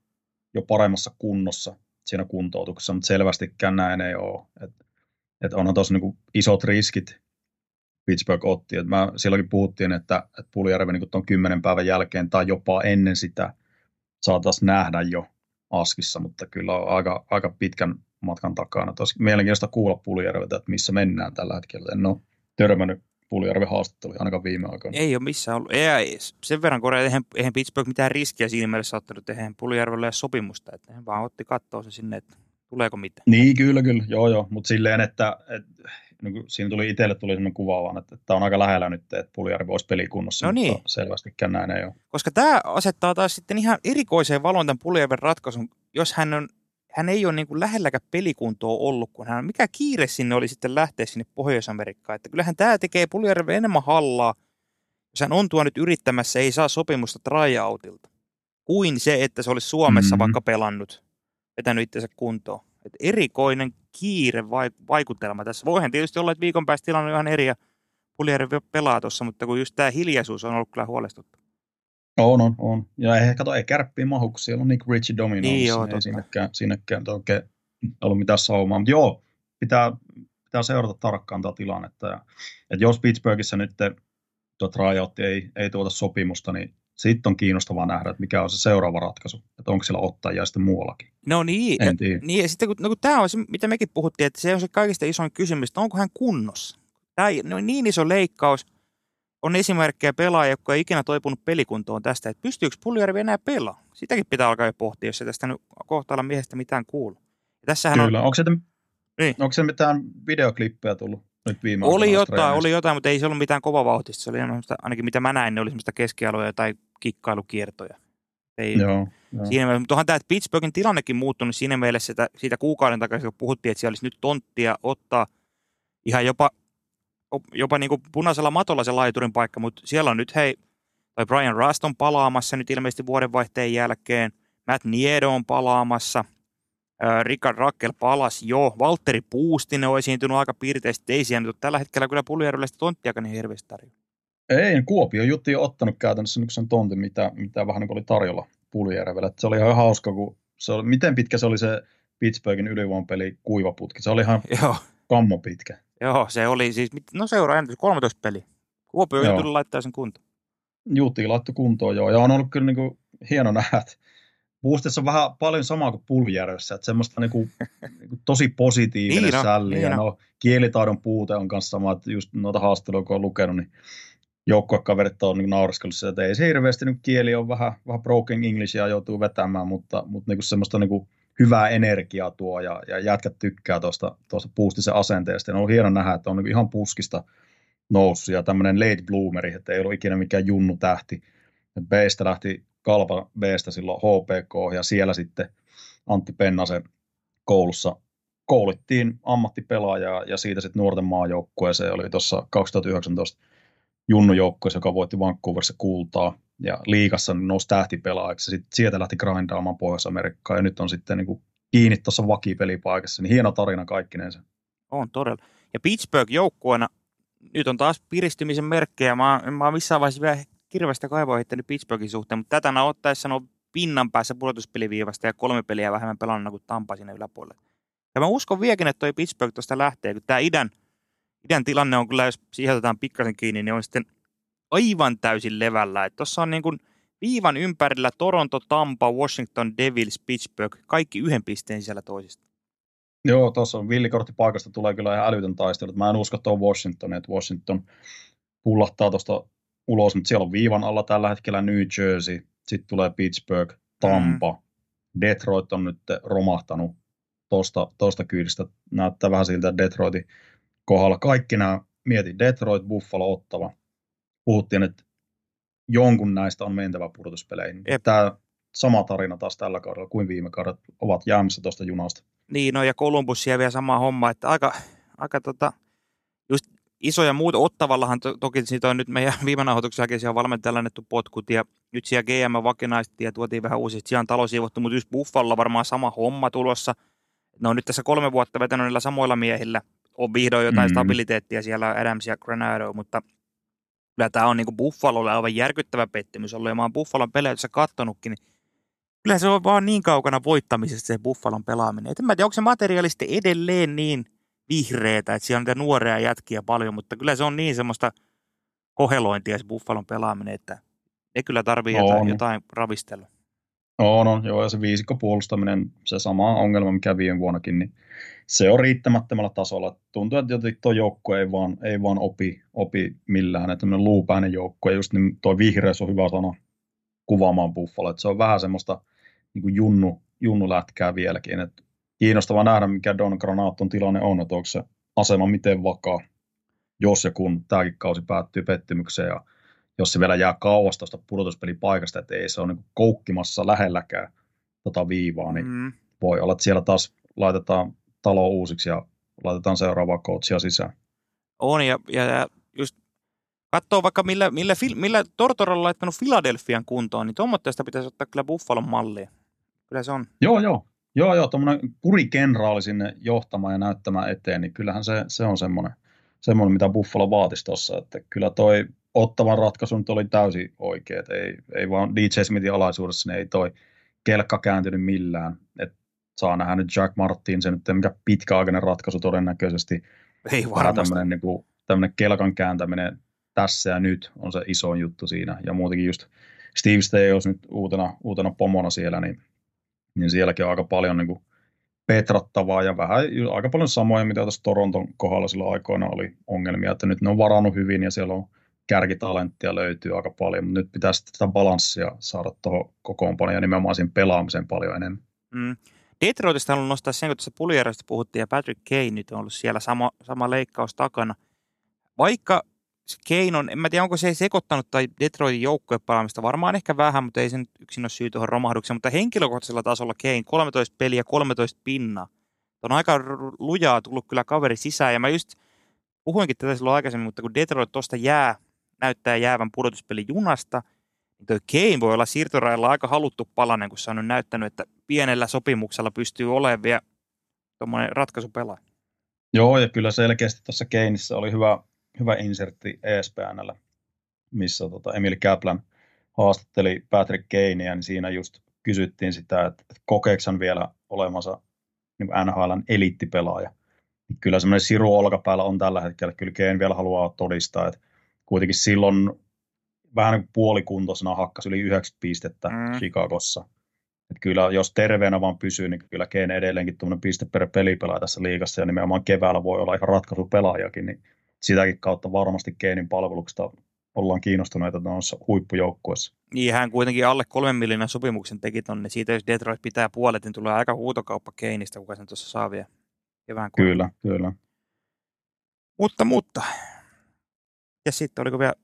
jo paremmassa kunnossa siinä kuntoutuksessa, mutta selvästikään näin ei ole. Et, et onhan tuossa niinku isot riskit Pittsburgh otti. Et mä, silloinkin puhuttiin, että, että Puljärvi niin tuon kymmenen päivän jälkeen tai jopa ennen sitä saataisiin nähdä jo Askissa, mutta kyllä on aika, aika pitkän matkan takana. Tos mielenkiintoista kuulla Puljärveltä, että missä mennään tällä hetkellä. En ole törmännyt Puljärven haastattelu ainakaan viime aikoina. Ei ole missään ollut. Ei, sen verran korjaa, eihän, eihän Pittsburgh mitään riskiä siinä mielessä ottanut, eihän Puljärvelle sopimusta. Että he vaan otti kattoa se sinne, että tuleeko mitään. Niin, kyllä, kyllä. Joo, joo. Mutta silleen, että, että niin siinä tuli itselle tuli sellainen kuva vaan, että tämä on aika lähellä nyt, että Puljärvi olisi pelikunnossa, no niin. mutta selvästikään näin ei ole. Koska tämä asettaa taas sitten ihan erikoiseen valoon tämän Puljärven ratkaisun, jos hän on hän ei ole niin kuin lähelläkään pelikuntoa ollut, kun hän, mikä kiire sinne oli sitten lähteä sinne Pohjois-Amerikkaan. Että kyllähän tämä tekee Puljärven enemmän hallaa, jos hän on tuo nyt yrittämässä, ei saa sopimusta tryoutilta, kuin se, että se olisi Suomessa mm-hmm. vaikka pelannut, vetänyt itsensä kuntoon. Että erikoinen kiire vaikutelma tässä. Voihan tietysti olla, että viikon päästä tilanne on ihan eri ja Puljärvi pelaa tuossa, mutta kun just tämä hiljaisuus on ollut kyllä huolestuttava. On, on, on. Ja ei, kato, ei kärppiä mahu, kun siellä on Nick Richie Domino, niin, joo, ei sinnekään, sinnekään oikein ollut mitään saumaa. Mutta joo, pitää, pitää seurata tarkkaan tätä tilannetta. Ja, että jos Pittsburghissa nyt tuo tryout ei, ei tuota sopimusta, niin sitten on kiinnostavaa nähdä, että mikä on se seuraava ratkaisu. Että onko siellä ottajia sitten muuallakin. No niin, en tiedä. niin ja sitten kun, no kun tämä on se, mitä mekin puhuttiin, että se on se kaikista isoin kysymys, että onko hän kunnossa. Tämä on niin iso leikkaus, on esimerkkejä pelaajia, jotka ei ikinä toipunut pelikuntoon tästä, että pystyykö Puljärvi enää pelaa. Sitäkin pitää alkaa jo pohtia, jos se tästä nyt kohtaalla miehestä mitään kuulu. Ja tässähän Kyllä, on... onko, se, niin. onko se mitään videoklippejä tullut nyt viime Oli jotain, oli jotain, mutta ei se ollut mitään kova vauhtista. Se oli ainakin mitä mä näin, ne oli semmoista keskialueja tai kikkailukiertoja. Ei, joo, joo. Siinä mielessä, mutta onhan tämä Pittsburghin tilannekin muuttunut siinä mielessä, että siitä kuukauden takaisin, kun puhuttiin, että siellä olisi nyt tonttia ottaa ihan jopa jopa niin kuin punaisella matolla se laiturin paikka, mutta siellä on nyt hei, tai Brian Rust on palaamassa nyt ilmeisesti vuodenvaihteen jälkeen, Matt Niedo on palaamassa, Rickard Rackel palasi jo, Valtteri Puustinen on esiintynyt aika piirteisesti, ei siellä nyt tällä hetkellä kyllä Puljärvellä sitä tonttiakaan niin hirveästi tarjolla. Ei, Kuopio Jutti on ottanut käytännössä nyt sen tontin, mitä, mitä vähän niin oli tarjolla Puljärvellä. Se oli ihan hauska, kun se oli, miten pitkä se oli se Pittsburghin ylivoimapeli kuivaputki. Se oli ihan *laughs* Joo. kammo pitkä. Joo, se oli siis, no seuraa 13 peli. Kuopio tuli laittaa sen kuntoon. Juti laittoi kuntoon, joo. Ja on ollut kyllä niin kuin, hieno nähdä, että Boostissa on vähän paljon samaa kuin Pulvijärvessä, että semmoista niin kuin, *laughs* niin kuin tosi positiivinen niin sälli. Niin ja no, kielitaidon puute on kanssa sama, että just noita haastatteluja kun on lukenut, niin joukkuekaverit on niin nauriskellut että ei se hirveästi niin kieli on vähän, vähän broken English ja joutuu vetämään, mutta, mutta niin kuin semmoista niin kuin, hyvää energiaa tuo ja, ja jätkät tykkää tuosta, tuosta puustisen asenteesta. Ja on ollut hieno nähdä, että on niin ihan puskista noussut ja tämmöinen late bloomeri, että ei ollut ikinä mikään junnu tähti. B-stä lähti Kalpa B-stä silloin HPK ja siellä sitten Antti Pennasen koulussa koulittiin ammattipelaajaa ja siitä sitten nuorten maajoukkueeseen oli tuossa 2019 junnujoukkueessa, joka voitti Vancouverissa kultaa ja liikassa niin nousi tähtipelaajaksi. Sitten sieltä lähti grindaamaan Pohjois-Amerikkaan ja nyt on sitten niin kuin kiinni tuossa vakipelipaikassa. Niin hieno tarina kaikkinensa. On todella. Ja Pittsburgh joukkueena, nyt on taas piristymisen merkkejä. Mä, mä oon missään vaiheessa vielä kirvestä kaivoa heittänyt Pittsburghin suhteen, mutta tätä ottaessa on pinnan päässä pudotuspeliviivasta ja kolme peliä vähemmän pelannut kuin Tampa sinne yläpuolelle. Ja mä uskon vieläkin, että toi Pittsburgh tuosta lähtee, kun tämä idän, idän tilanne on kyllä, jos siihen otetaan pikkasen kiinni, niin on sitten aivan täysin levällä. Tuossa on niin kuin viivan ympärillä Toronto, Tampa, Washington, Devils, Pittsburgh, kaikki yhden pisteen sisällä toisista. Joo, tuossa on villikorttipaikasta tulee kyllä ihan älytön taistelu. Mä en usko tuon Washington, että Washington pullahtaa tuosta ulos, mutta siellä on viivan alla tällä hetkellä New Jersey, sitten tulee Pittsburgh, Tampa, mm. Detroit on nyt romahtanut tuosta tosta kyydistä. Näyttää vähän siltä, Detroitin kohdalla kaikki nämä, mieti Detroit, Buffalo, Ottava, puhuttiin, että jonkun näistä on mentävä pudotuspeleihin. Jep. Tämä sama tarina taas tällä kaudella kuin viime kaudella ovat jäämässä tuosta junasta. Niin, no ja Columbus siellä vielä sama homma, että aika, aika tota, just isoja muuta. Ottavallahan to, toki siitä on nyt meidän *laughs* viime nauhoituksen jälkeen siellä valmentajalle annettu potkut ja nyt siellä GM vakinaistettiin ja tuotiin vähän uusia, siellä on siivottu, mutta just Buffalla varmaan sama homma tulossa. Ne on nyt tässä kolme vuotta vetänyt niillä samoilla miehillä. On vihdoin jotain mm. stabiliteettia siellä Adams ja Granado, mutta kyllä tämä on niin Buffalolle aivan järkyttävä pettymys ollut. Ja mä oon Buffalon pelejä kattonutkin, niin kyllä se on vaan niin kaukana voittamisesta se Buffalon pelaaminen. Et en mä tiedä, onko se materiaalisesti edelleen niin vihreätä, että siellä on niitä nuoria jätkiä paljon, mutta kyllä se on niin semmoista kohelointia se Buffalon pelaaminen, että ne kyllä tarvii On. jotain, jotain ravistella. On, on, joo, ja se viisikko puolustaminen, se sama ongelma, mikä viime vuonnakin, niin se on riittämättömällä tasolla. Tuntuu, että jotenkin tuo joukkue ei vaan, ei vaan opi, opi millään, että tämmöinen luupäinen joukkue, ja just niin tuo vihreys on hyvä sana kuvaamaan Buffalo, että se on vähän semmoista niin kuin junnu, junnulätkää vieläkin, että kiinnostavaa nähdä, mikä Don Granaton tilanne on, että onko se asema miten vakaa, jos ja kun tämäkin kausi päättyy pettymykseen, ja jos se vielä jää kauas tuosta pudotuspelipaikasta, että ei se ole niin koukkimassa lähelläkään tota viivaa, niin Mm. voi olla, että siellä taas laitetaan talo uusiksi ja laitetaan seuraavaa coachia sisään. On, ja, ja, ja just katsoo vaikka millä, millä, millä Tortorella on laittanut Filadelfian kuntoon, niin tuommoitteesta pitäisi ottaa kyllä Buffalon mallia. Kyllä se on. Joo, joo. Joo, joo, tuommoinen kurikenraali sinne johtamaan ja näyttämään eteen, niin kyllähän se, se on semmoinen, semmoinen, mitä Buffalo vaatisi tuossa, että kyllä toi ottavan ratkaisu nyt oli täysin oikea, että ei, ei vaan DJ Smithin alaisuudessa, niin ei toi kelkka kääntynyt millään, että saa nähdä nyt Jack Martin, se nyt ei mikä pitkäaikainen ratkaisu todennäköisesti, Ei varmasti. tämmöinen, niin kuin, tämmöinen kelkan kääntäminen tässä ja nyt on se iso juttu siinä. Ja muutenkin just Steve Staios nyt uutena, uutena pomona siellä, niin, niin sielläkin on aika paljon niin kuin petrattavaa ja vähän aika paljon samoja, mitä tässä Toronton kohdalla silloin aikoina oli ongelmia, että nyt ne on varannut hyvin ja siellä on kärkitalenttia löytyy aika paljon, mutta nyt pitäisi tätä balanssia saada tuohon kokoonpanoon ja nimenomaan siihen pelaamiseen paljon enemmän. Mm. Detroitista haluan nostaa sen, kun tuossa Pulierosta puhuttiin ja Patrick Kane nyt on ollut siellä sama, sama leikkaus takana. Vaikka Kane on, en mä tiedä onko se sekoittanut tai Detroitin joukkojen pelaamista, varmaan ehkä vähän, mutta ei se nyt yksin ole syy tuohon romahdukseen, mutta henkilökohtaisella tasolla Kane 13 peliä, 13 pinnaa. On aika lujaa tullut kyllä kaveri sisään ja mä just puhuinkin tätä silloin aikaisemmin, mutta kun Detroit tuosta jää, näyttää jäävän pudotuspeli junasta, niin toi Kane voi olla siirtorajalla aika haluttu palanen, kun se on nyt näyttänyt, että pienellä sopimuksella pystyy olemaan vielä tuommoinen ratkaisupelaaja. Joo, ja kyllä selkeästi tuossa Keinissä oli hyvä, hyvä insertti ESPNllä, missä tota Emil Kaplan haastatteli Patrick Kanea, niin siinä just kysyttiin sitä, että, hän vielä olemansa niin NHLn eliittipelaaja. Niin kyllä semmoinen siru olkapäällä on tällä hetkellä. Kyllä Kane vielä haluaa todistaa, että kuitenkin silloin vähän niin kuin puolikuntoisena hakkasi yli 90 pistettä mm. Chicagossa. Kyllä jos terveenä vaan pysyy, niin kyllä Kane edelleenkin tuommoinen piste per pelipelaaja tässä liigassa ja nimenomaan keväällä voi olla ihan ratkaisupelaajakin, niin sitäkin kautta varmasti Keinin palveluksesta ollaan kiinnostuneita noissa huippujoukkueissa. Niin hän kuitenkin alle kolmen miljoonan sopimuksen teki tonne. Siitä jos Detroit pitää puolet, niin tulee aika huutokauppa Keinistä, kuka sen tuossa saa vielä kevään korvaan. Kyllä, kyllä. Mutta, mutta. Ja sitten oliko vielä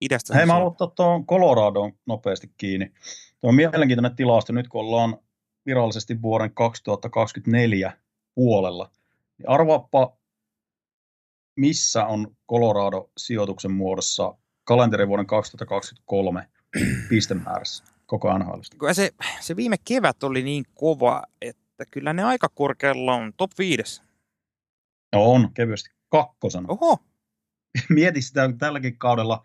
idästä? Hei, mä haluan ottaa tuon Coloradoon nopeasti kiinni. Tuo on mielenkiintoinen tilasto nyt, kun ollaan virallisesti vuoden 2024 puolella. Niin arvaappa, missä on Colorado sijoituksen muodossa kalenterivuoden 2023 pistemäärässä koko. Kun se, se viime kevät oli niin kova, että kyllä ne aika korkealla on top 5. No on, kevyesti kakkosena. Oho, Mieti sitä, tälläkin kaudella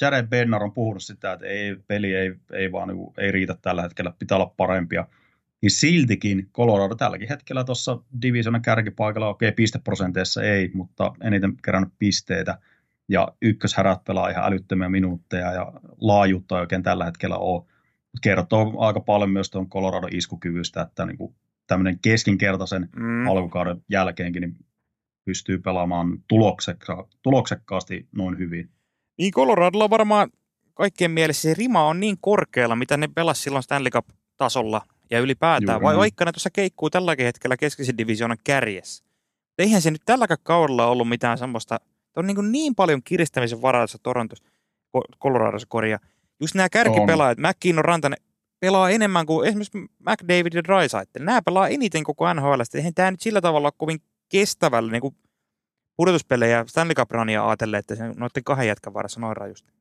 Jared Bednar on puhunut sitä, että ei, peli ei, ei vaan niin, ei riitä tällä hetkellä, pitää olla parempia. Niin siltikin Colorado tälläkin hetkellä tuossa divisionan kärkipaikalla, okei okay, pisteprosenteissa ei, mutta eniten kerännyt pisteitä. Ja ykköshärät pelaa ihan älyttömiä minuutteja ja laajuutta ei oikein tällä hetkellä ole. Mut Kertoo aika paljon myös tuon Colorado iskukyvystä, että niin kuin tämmöinen keskinkertaisen mm, alkukauden jälkeenkin niin pystyy pelaamaan tuloksekka- tuloksekkaasti noin hyvin. Niin Coloradolla varmaan kaikkien mielessä se rima on niin korkealla, mitä ne pelas silloin Stanley Cup-tasolla ja ylipäätään, Juuri vai vaikka ne tuossa keikkuu tälläkin hetkellä keskisen divisioonan kärjessä. Eihän se nyt tälläkään kaudella ollut mitään semmoista, on niin, kuin niin paljon kiristämisen varaa tässä Torontossa, Coloradossa korjaa. Just nämä kärkipelaajat, McKinnon, Rantanen, pelaa enemmän kuin esimerkiksi McDavid ja Drysaitel. Nämä pelaa eniten koko NHL. Eihän tämä nyt sillä tavalla ole kovin kestävällä niin kuin pudotuspelejä Stanley Cup runia ajatellen, että se noiden kahden jätkän varassa noin rajusti.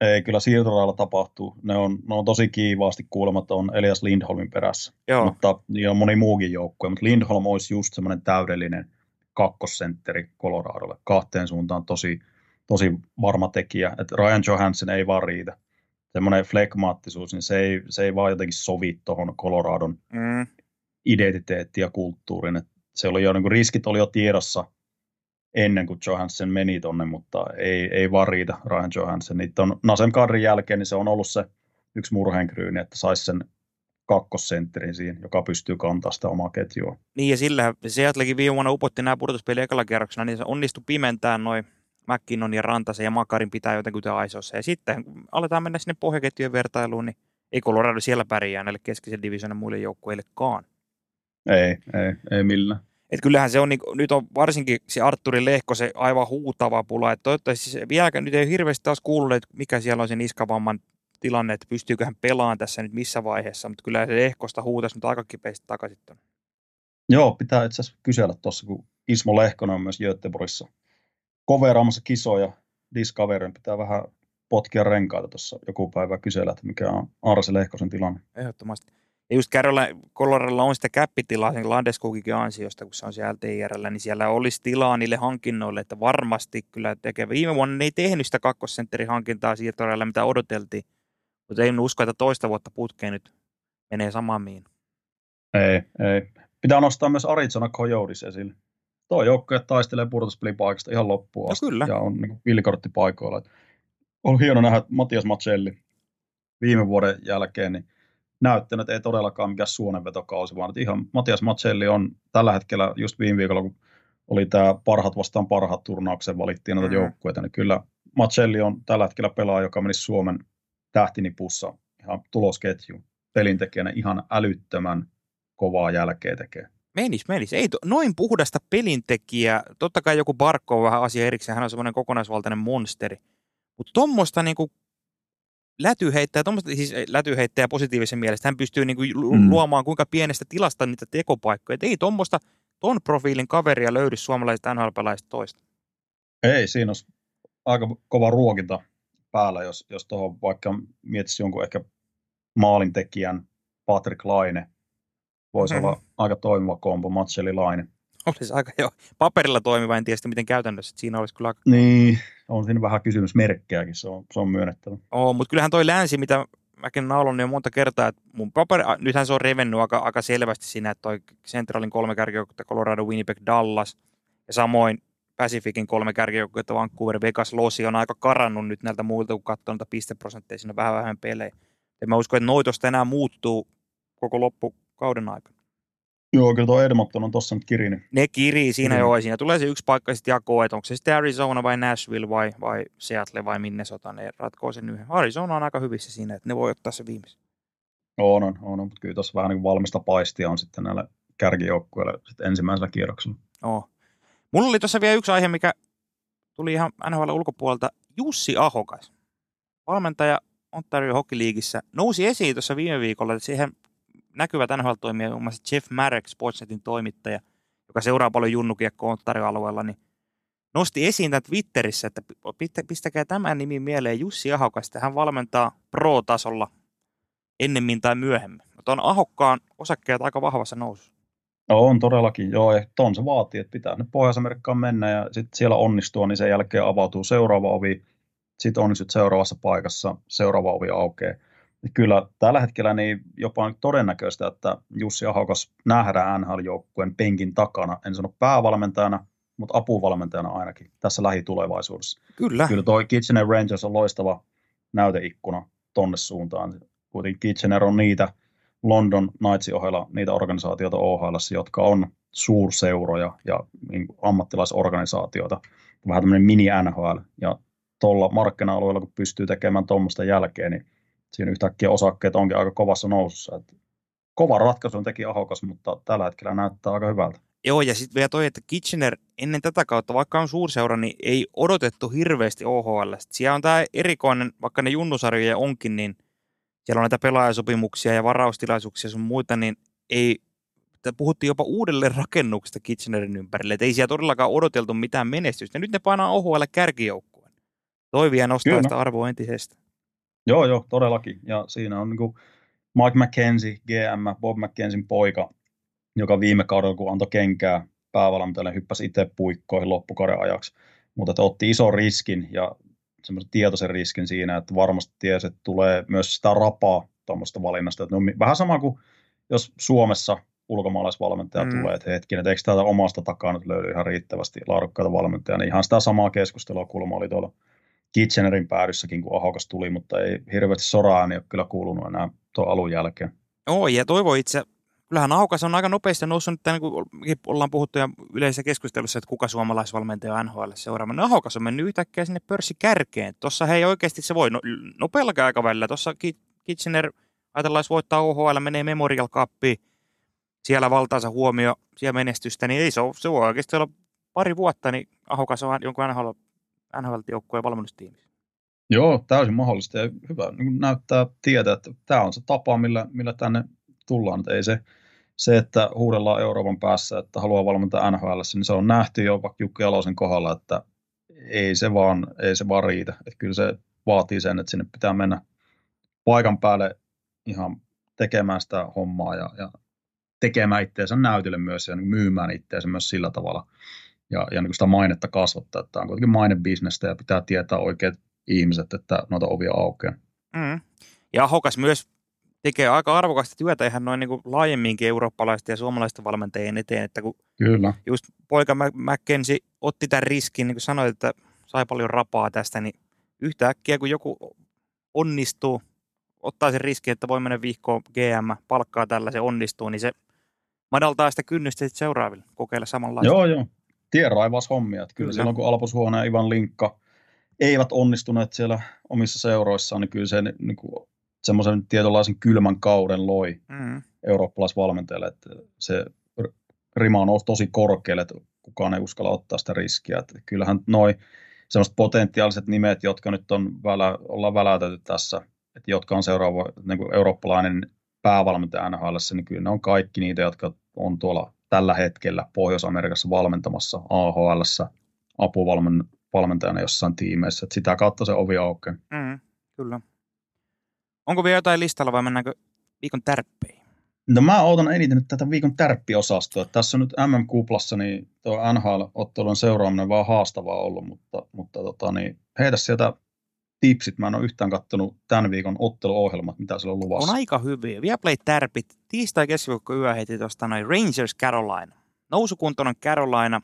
Ei, kyllä siirtorajalla tapahtuu. Ne on, ne on tosi kiivaasti kuulemat on Elias Lindholmin perässä. Joo, Mutta niin on moni muukin joukkue, mutta Lindholm olisi just semmoinen täydellinen kakkosentteri Coloradolle. Kahteen suuntaan tosi, tosi varma tekijä. että Ryan Johansson ei vaan riitä. Semmoinen flekmaattisuus, niin se ei, se ei vaan jotenkin sovi tuohon Coloradon mm, identiteettiin ja kulttuuriin. Et se oli jo, niin riskit oli jo tiedossa ennen kuin Johansson meni tonne, mutta ei, ei vaan riitä Ryan Johansson. Niitä on Nasem Kadrin jälkeen, niin se on ollut se yksi murheenkryyni, että saisi sen kakkosentterin siinä, joka pystyy kantaa sitä omaa ketjua. Niin ja sillä Seattlekin viime vuonna upotti nämä pudotuspeli ekalla kierroksena, niin se onnistui pimentään noin McKinnon ja Rantasen ja Makarin pitää jotenkin aisossa. Ja sitten aletaan mennä sinne pohjaketjujen vertailuun, niin ei Colorado siellä pärjää näille keskisen divisionan muille joukkueillekaan. Ei, ei, ei millään. Et kyllähän se on, niin, nyt on varsinkin se Arturi Lehko se aivan huutava pula. Että toivottavasti se, vieläkään nyt ei hirveästi taas kuullut, että mikä siellä on sen iskavamman tilanne, että pystyykö hän pelaamaan tässä nyt missä vaiheessa. Mutta kyllä se Lehkosta huutaisi nyt aika kipeästi takaisin. Joo, pitää itse asiassa kysellä tuossa, kun Ismo Lehkonen on myös Göteborgissa koveraamassa kisoja Discoverin. Pitää vähän potkia renkaita tuossa joku päivä kysellä, että mikä on Arse Lehkosen tilanne. Ehdottomasti. Ja just Coloradolla on sitä käppitilaa sen Landeskukikin ansiosta, kun se on siellä LTIRllä, niin siellä olisi tilaa niille hankinnoille, että varmasti kyllä tekee. Viime vuonna ne ei tehnyt sitä kakkosentterin hankintaa siirtoreilla, mitä odoteltiin, mutta ei usko, että toista vuotta putkeen nyt menee samaan miin. Ei, ei. Pitää nostaa myös Arizona Coyotes esille. Tuo joukkue taistelee pudotuspelipaikasta ihan loppuun no asti. No kyllä. Ja on niin villikorttipaikoilla. On hieno nähdä, että Matias Macelli viime vuoden jälkeen niin näyttänyt, että ei todellakaan mikään suonenvetokausi, vaan että ihan Matias Macelli on tällä hetkellä, just viime viikolla, kun oli tämä parhat vastaan parhat turnauksen valittiin näitä mm. joukkueita, niin kyllä Macelli on tällä hetkellä pelaaja, joka menisi Suomen tähtinipussa ihan tulosketju pelintekijänä ihan älyttömän kovaa jälkeä tekee. Menis, menis. Ei to, noin puhdasta pelintekijää. Totta kai joku Barkko on vähän asia erikseen, hän on semmoinen kokonaisvaltainen monsteri. Mutta tuommoista niinku lätyheittäjä, siis lätyheittäjä positiivisen mielestä, hän pystyy niinku mm. luomaan kuinka pienestä tilasta niitä tekopaikkoja. Et ei tuommoista ton profiilin kaveria löydy suomalaiset nhl toista. Ei, siinä olisi aika kova ruokinta päällä, jos, jos tuohon vaikka mietisi jonkun ehkä maalintekijän Patrick Laine, voisi mm-hmm. olla aika toimiva kombo, Matseli Laine. Olisi aika jo paperilla toimiva, en tiedä miten käytännössä. Siinä olisi kyllä... Niin, on siinä vähän kysymysmerkkejäkin, se on, se on myönnettävä. Oo, mutta kyllähän toi länsi, mitä mäkin naulon jo monta kertaa, että mun paperi, nythän se on revennyt aika, aika selvästi siinä, että toi Centralin kolme kärkijoukkuetta, Colorado, Winnipeg, Dallas, ja samoin Pacificin kolme kärkijoukkuetta, Vancouver, Vegas, Losi on aika karannut nyt näiltä muilta, kun katsoo niitä pisteprosentteja, siinä on vähän vähemmän pelejä. Ja mä uskon, että noitosta enää muuttuu koko loppukauden aikana. Joo, kyllä tuo Edmonton on tuossa nyt kirinyt. Ne kirii siinä mm. joo, siinä tulee se yksi paikka sitten jakoon, että onko se sitten Arizona vai Nashville vai, vai Seattle vai Minnesota, ne ratkoo sen yhden. Arizona on aika hyvissä siinä, että ne voi ottaa se viimeisen. On, on, on, mutta kyllä tuossa vähän niin valmista paistia on sitten näille kärkijoukkueille sitten ensimmäisellä kierroksella. Oh. Mulla oli tuossa vielä yksi aihe, mikä tuli ihan NHL ulkopuolelta. Jussi Ahokas, valmentaja Ontario Hockey Leagueissä, nousi esiin tuossa viime viikolla, että siihen näkyvät NHL-toimija, muun muassa Jeff Marek, Sportsnetin toimittaja, joka seuraa paljon junnukiekkoa Ontario-alueella, niin nosti esiin tämän Twitterissä, että pistäkää tämän nimi mieleen Jussi Ahokas, että hän valmentaa pro-tasolla ennemmin tai myöhemmin. Mutta on Ahokkaan osakkeet aika vahvassa nousussa. No on todellakin, joo, ja ton se vaatii, että pitää nyt Pohjois-Amerikkaan mennä ja sitten siellä onnistua, niin sen jälkeen avautuu seuraava ovi, sitten onnistut seuraavassa paikassa, seuraava ovi aukeaa. Kyllä tällä hetkellä niin jopa on todennäköistä, että Jussi Ahokas nähdään NHL-joukkueen penkin takana, en sano päävalmentajana, mutta apuvalmentajana ainakin tässä lähitulevaisuudessa. Kyllä. Kyllä toi Kitchener Rangers on loistava näyteikkuna tonne suuntaan. Kuitenkin Kitchener on niitä London Knightsin ohella niitä organisaatioita OHL, jotka on suurseuroja ja niin ammattilaisorganisaatioita. Vähän tämmöinen mini-NHL. Ja tuolla markkina-alueella, kun pystyy tekemään tuommoista jälkeen, niin siinä yhtäkkiä osakkeet onkin aika kovassa nousussa. Että kova ratkaisu teki Ahokas, mutta tällä hetkellä näyttää aika hyvältä. Joo, ja sitten vielä toi, että Kitchener ennen tätä kautta, vaikka on suurseura, niin ei odotettu hirveästi OHL. Siellä on tämä erikoinen, vaikka ne junnusarjoja onkin, niin siellä on näitä pelaajasopimuksia ja varaustilaisuuksia sun muita, niin ei, puhuttiin jopa uudelleen rakennuksesta Kitchenerin ympärille, että ei siellä todellakaan odoteltu mitään menestystä. Nyt ne painaa OHL kärkijoukkueen. Toi vielä nostaa Kyllä. sitä arvoa entisestä. Joo, joo, todellakin. Ja siinä on niin kuin Mike McKenzie, GM, Bob McKenzin poika, joka viime kaudella, kun antoi kenkää päävalmentajalle, hyppäsi itse puikkoihin loppukauden ajaksi. Mutta otti ison riskin ja semmoisen tietoisen riskin siinä, että varmasti tiesi, että tulee myös sitä rapaa tuommoista valinnasta. Että no, vähän sama kuin jos Suomessa ulkomaalaisvalmentaja mm. tulee, että hetkinen, että eikö täältä omasta takaa nyt löydy ihan riittävästi laadukkaita valmentajia, niin ihan sitä samaa keskustelua kulma oli tuolla Kitchenerin päädyssäkin, kun Ahokas tuli, mutta ei hirveästi soraa niin ole kyllä kuulunut enää tuon alun jälkeen. Oi, ja toivo itse, kyllähän Ahokas on aika nopeasti noussut nyt, niin kuin ollaan puhuttu ja yleisessä keskustelussa, että kuka suomalaisvalmentaja on NHL seuraava. No Ahokas on mennyt yhtäkkiä sinne pörssikärkeen. Tuossa hei oikeasti se voi no, nopeallakin aikavälillä. Tuossa Ki- Kitchener, ajatellaan, jos voittaa OHL, menee Memorial Cupiin, siellä valtaansa huomio, siellä menestystä, niin ei se, se voi oikeasti olla pari vuotta, niin Ahokas on jonkun NHL, NHL-joukkueen valmennustiimissä. Joo, täysin mahdollista ja hyvä niin näyttää tietää, että tämä on se tapa, millä, millä tänne tullaan. Että ei se, se, että huudellaan Euroopan päässä, että haluaa valmentaa NHL, niin se on nähty jo vaikka Jukki Jalosen kohdalla, että ei se vaan, ei se vaan riitä. Että kyllä se vaatii sen, että sinne pitää mennä paikan päälle ihan tekemään sitä hommaa ja, ja tekemään itseensä näytille myös ja niin myymään itseensä myös sillä tavalla ja, ja niin sitä mainetta kasvattaa. Tämä on kuitenkin mainebisnestä ja pitää tietää oikeat ihmiset, että noita ovia aukeaa. Mm. Ja Ahokas myös tekee aika arvokasta työtä ihan noin niin kuin laajemminkin eurooppalaisten ja suomalaisten valmentajien eteen, että kun Kyllä. just poika McKenzie otti tämän riskin, niin kuin sanoit, että sai paljon rapaa tästä, niin yhtäkkiä kun joku onnistuu, ottaa sen riskin, että voi mennä vihkoon GM, palkkaa tällaisen onnistuu, niin se madaltaa sitä kynnystä sitten seuraaville kokeilla samanlaista. Joo, joo. Tienraivas hommia. Että kyllä, Kyllä. silloin, kun Alpus Huone ja Ivan Linkka eivät onnistuneet siellä omissa seuroissaan, niin kyllä se niin kuin, semmoisen tietynlaisen kylmän kauden loi Mm. eurooppalaisvalmentajalle, että se rima on tosi korkealle, että kukaan ei uskalla ottaa sitä riskiä. Että kyllähän noi semmoiset potentiaaliset nimet, jotka nyt on välä, ollaan väläytetty tässä, että jotka on seuraava niin kuin eurooppalainen päävalmentaja NHL, niin kyllä ne on kaikki niitä, jotka on tuolla tällä hetkellä Pohjois-Amerikassa valmentamassa AHL apuvalmentajana jossain tiimeissä. Että sitä kautta se ovi aukeaa. Mm. Kyllä. Onko vielä jotain listalla vai mennäänkö viikon tärppeihin? No mä odotan eniten nyt tätä viikon tärppiosastoa. Tässä on nyt MM-kuplassa, niin tuo NHL-ottelun seuraaminen vaan haastavaa ollut, mutta, mutta tota, niin, heitä sieltä tipsit. Mä en ole yhtään kattonut tämän viikon otteluohjelmat, mitä siellä on luvassa. On aika hyviä. Viaplay tärpit. Tiistai keskiviikko yö heti tuosta noin Rangers Carolina. Nousukuntoinen Carolina.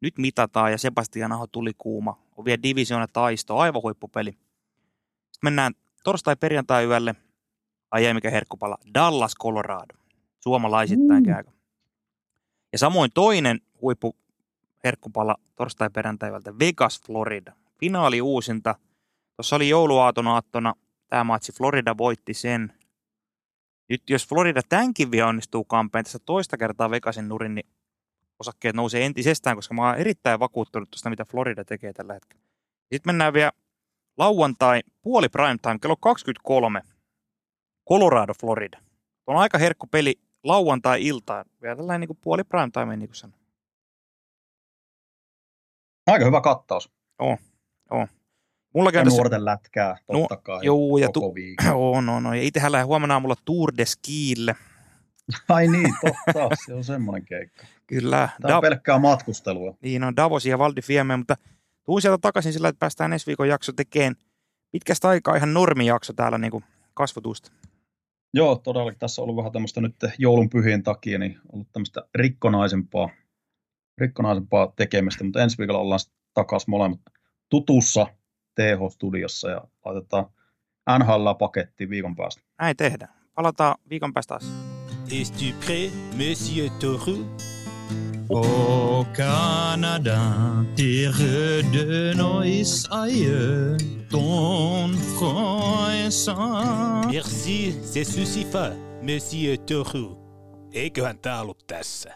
Nyt mitataan ja Sebastian Aho tuli kuuma. On vielä divisioona taisto, aivan huippupeli. Sitten mennään torstai perjantai yölle. Ai mikä herkkupala. Dallas, Colorado. Suomalaisittain Mm. käykö. Ja samoin toinen huippu herkkupala torstai perjantai yöltä. Vegas, Florida. Finaali uusinta. Tuossa oli jouluaaton aattona tämä matsi. Florida voitti sen. Nyt jos Florida tämänkin vielä onnistuu kampeen tässä toista kertaa Vegasin nurin, niin osakkeet nousee entisestään, koska mä oon erittäin vakuuttunut tuosta, mitä Florida tekee tällä hetkellä. Sitten mennään vielä lauantai, puoli primetime, kello 23, Colorado, Florida. On aika herkku peli lauantai-iltaan, vielä tällainen niin kuin puoli primetime, niin kuin sanoin. Aika hyvä kattaus. Mulla käy Ja tässä, nuorten lätkää, totta No, kai. juu, ja koko tu- viikon. *laughs* on, on, on. Ja itsehän lähden huomenna aamulla Tour de Skille. Ai niin, totta. *laughs* Se on semmoinen keikka. Kyllä, Tämä on da- pelkkää matkustelua. niin on Davos ja Valdi Fiemme, mutta tuun sieltä takaisin sillä, että päästään ensi viikon jakso tekemään pitkästä aikaa ihan normijakso täällä niin kuin kasvotusta. Joo, todellakin tässä on ollut vähän tämmöistä nyt joulun pyhien takia, niin ollut tämmöistä rikkonaisempaa, rikkonaisempaa tekemistä, mutta ensi viikolla ollaan takaisin molemmat tutussa TH-studiossa ja laitetaan NHL-paketti viikon päästä. Näin tehdään. Palataan viikon päästä taas. Es-tu prêt, Monsieur Toru Au Canada, terre de nos aïeux, ton front est sans. Merci, c'est suffisant, Monsieur Toru. Eiköhän tää ollut tässä.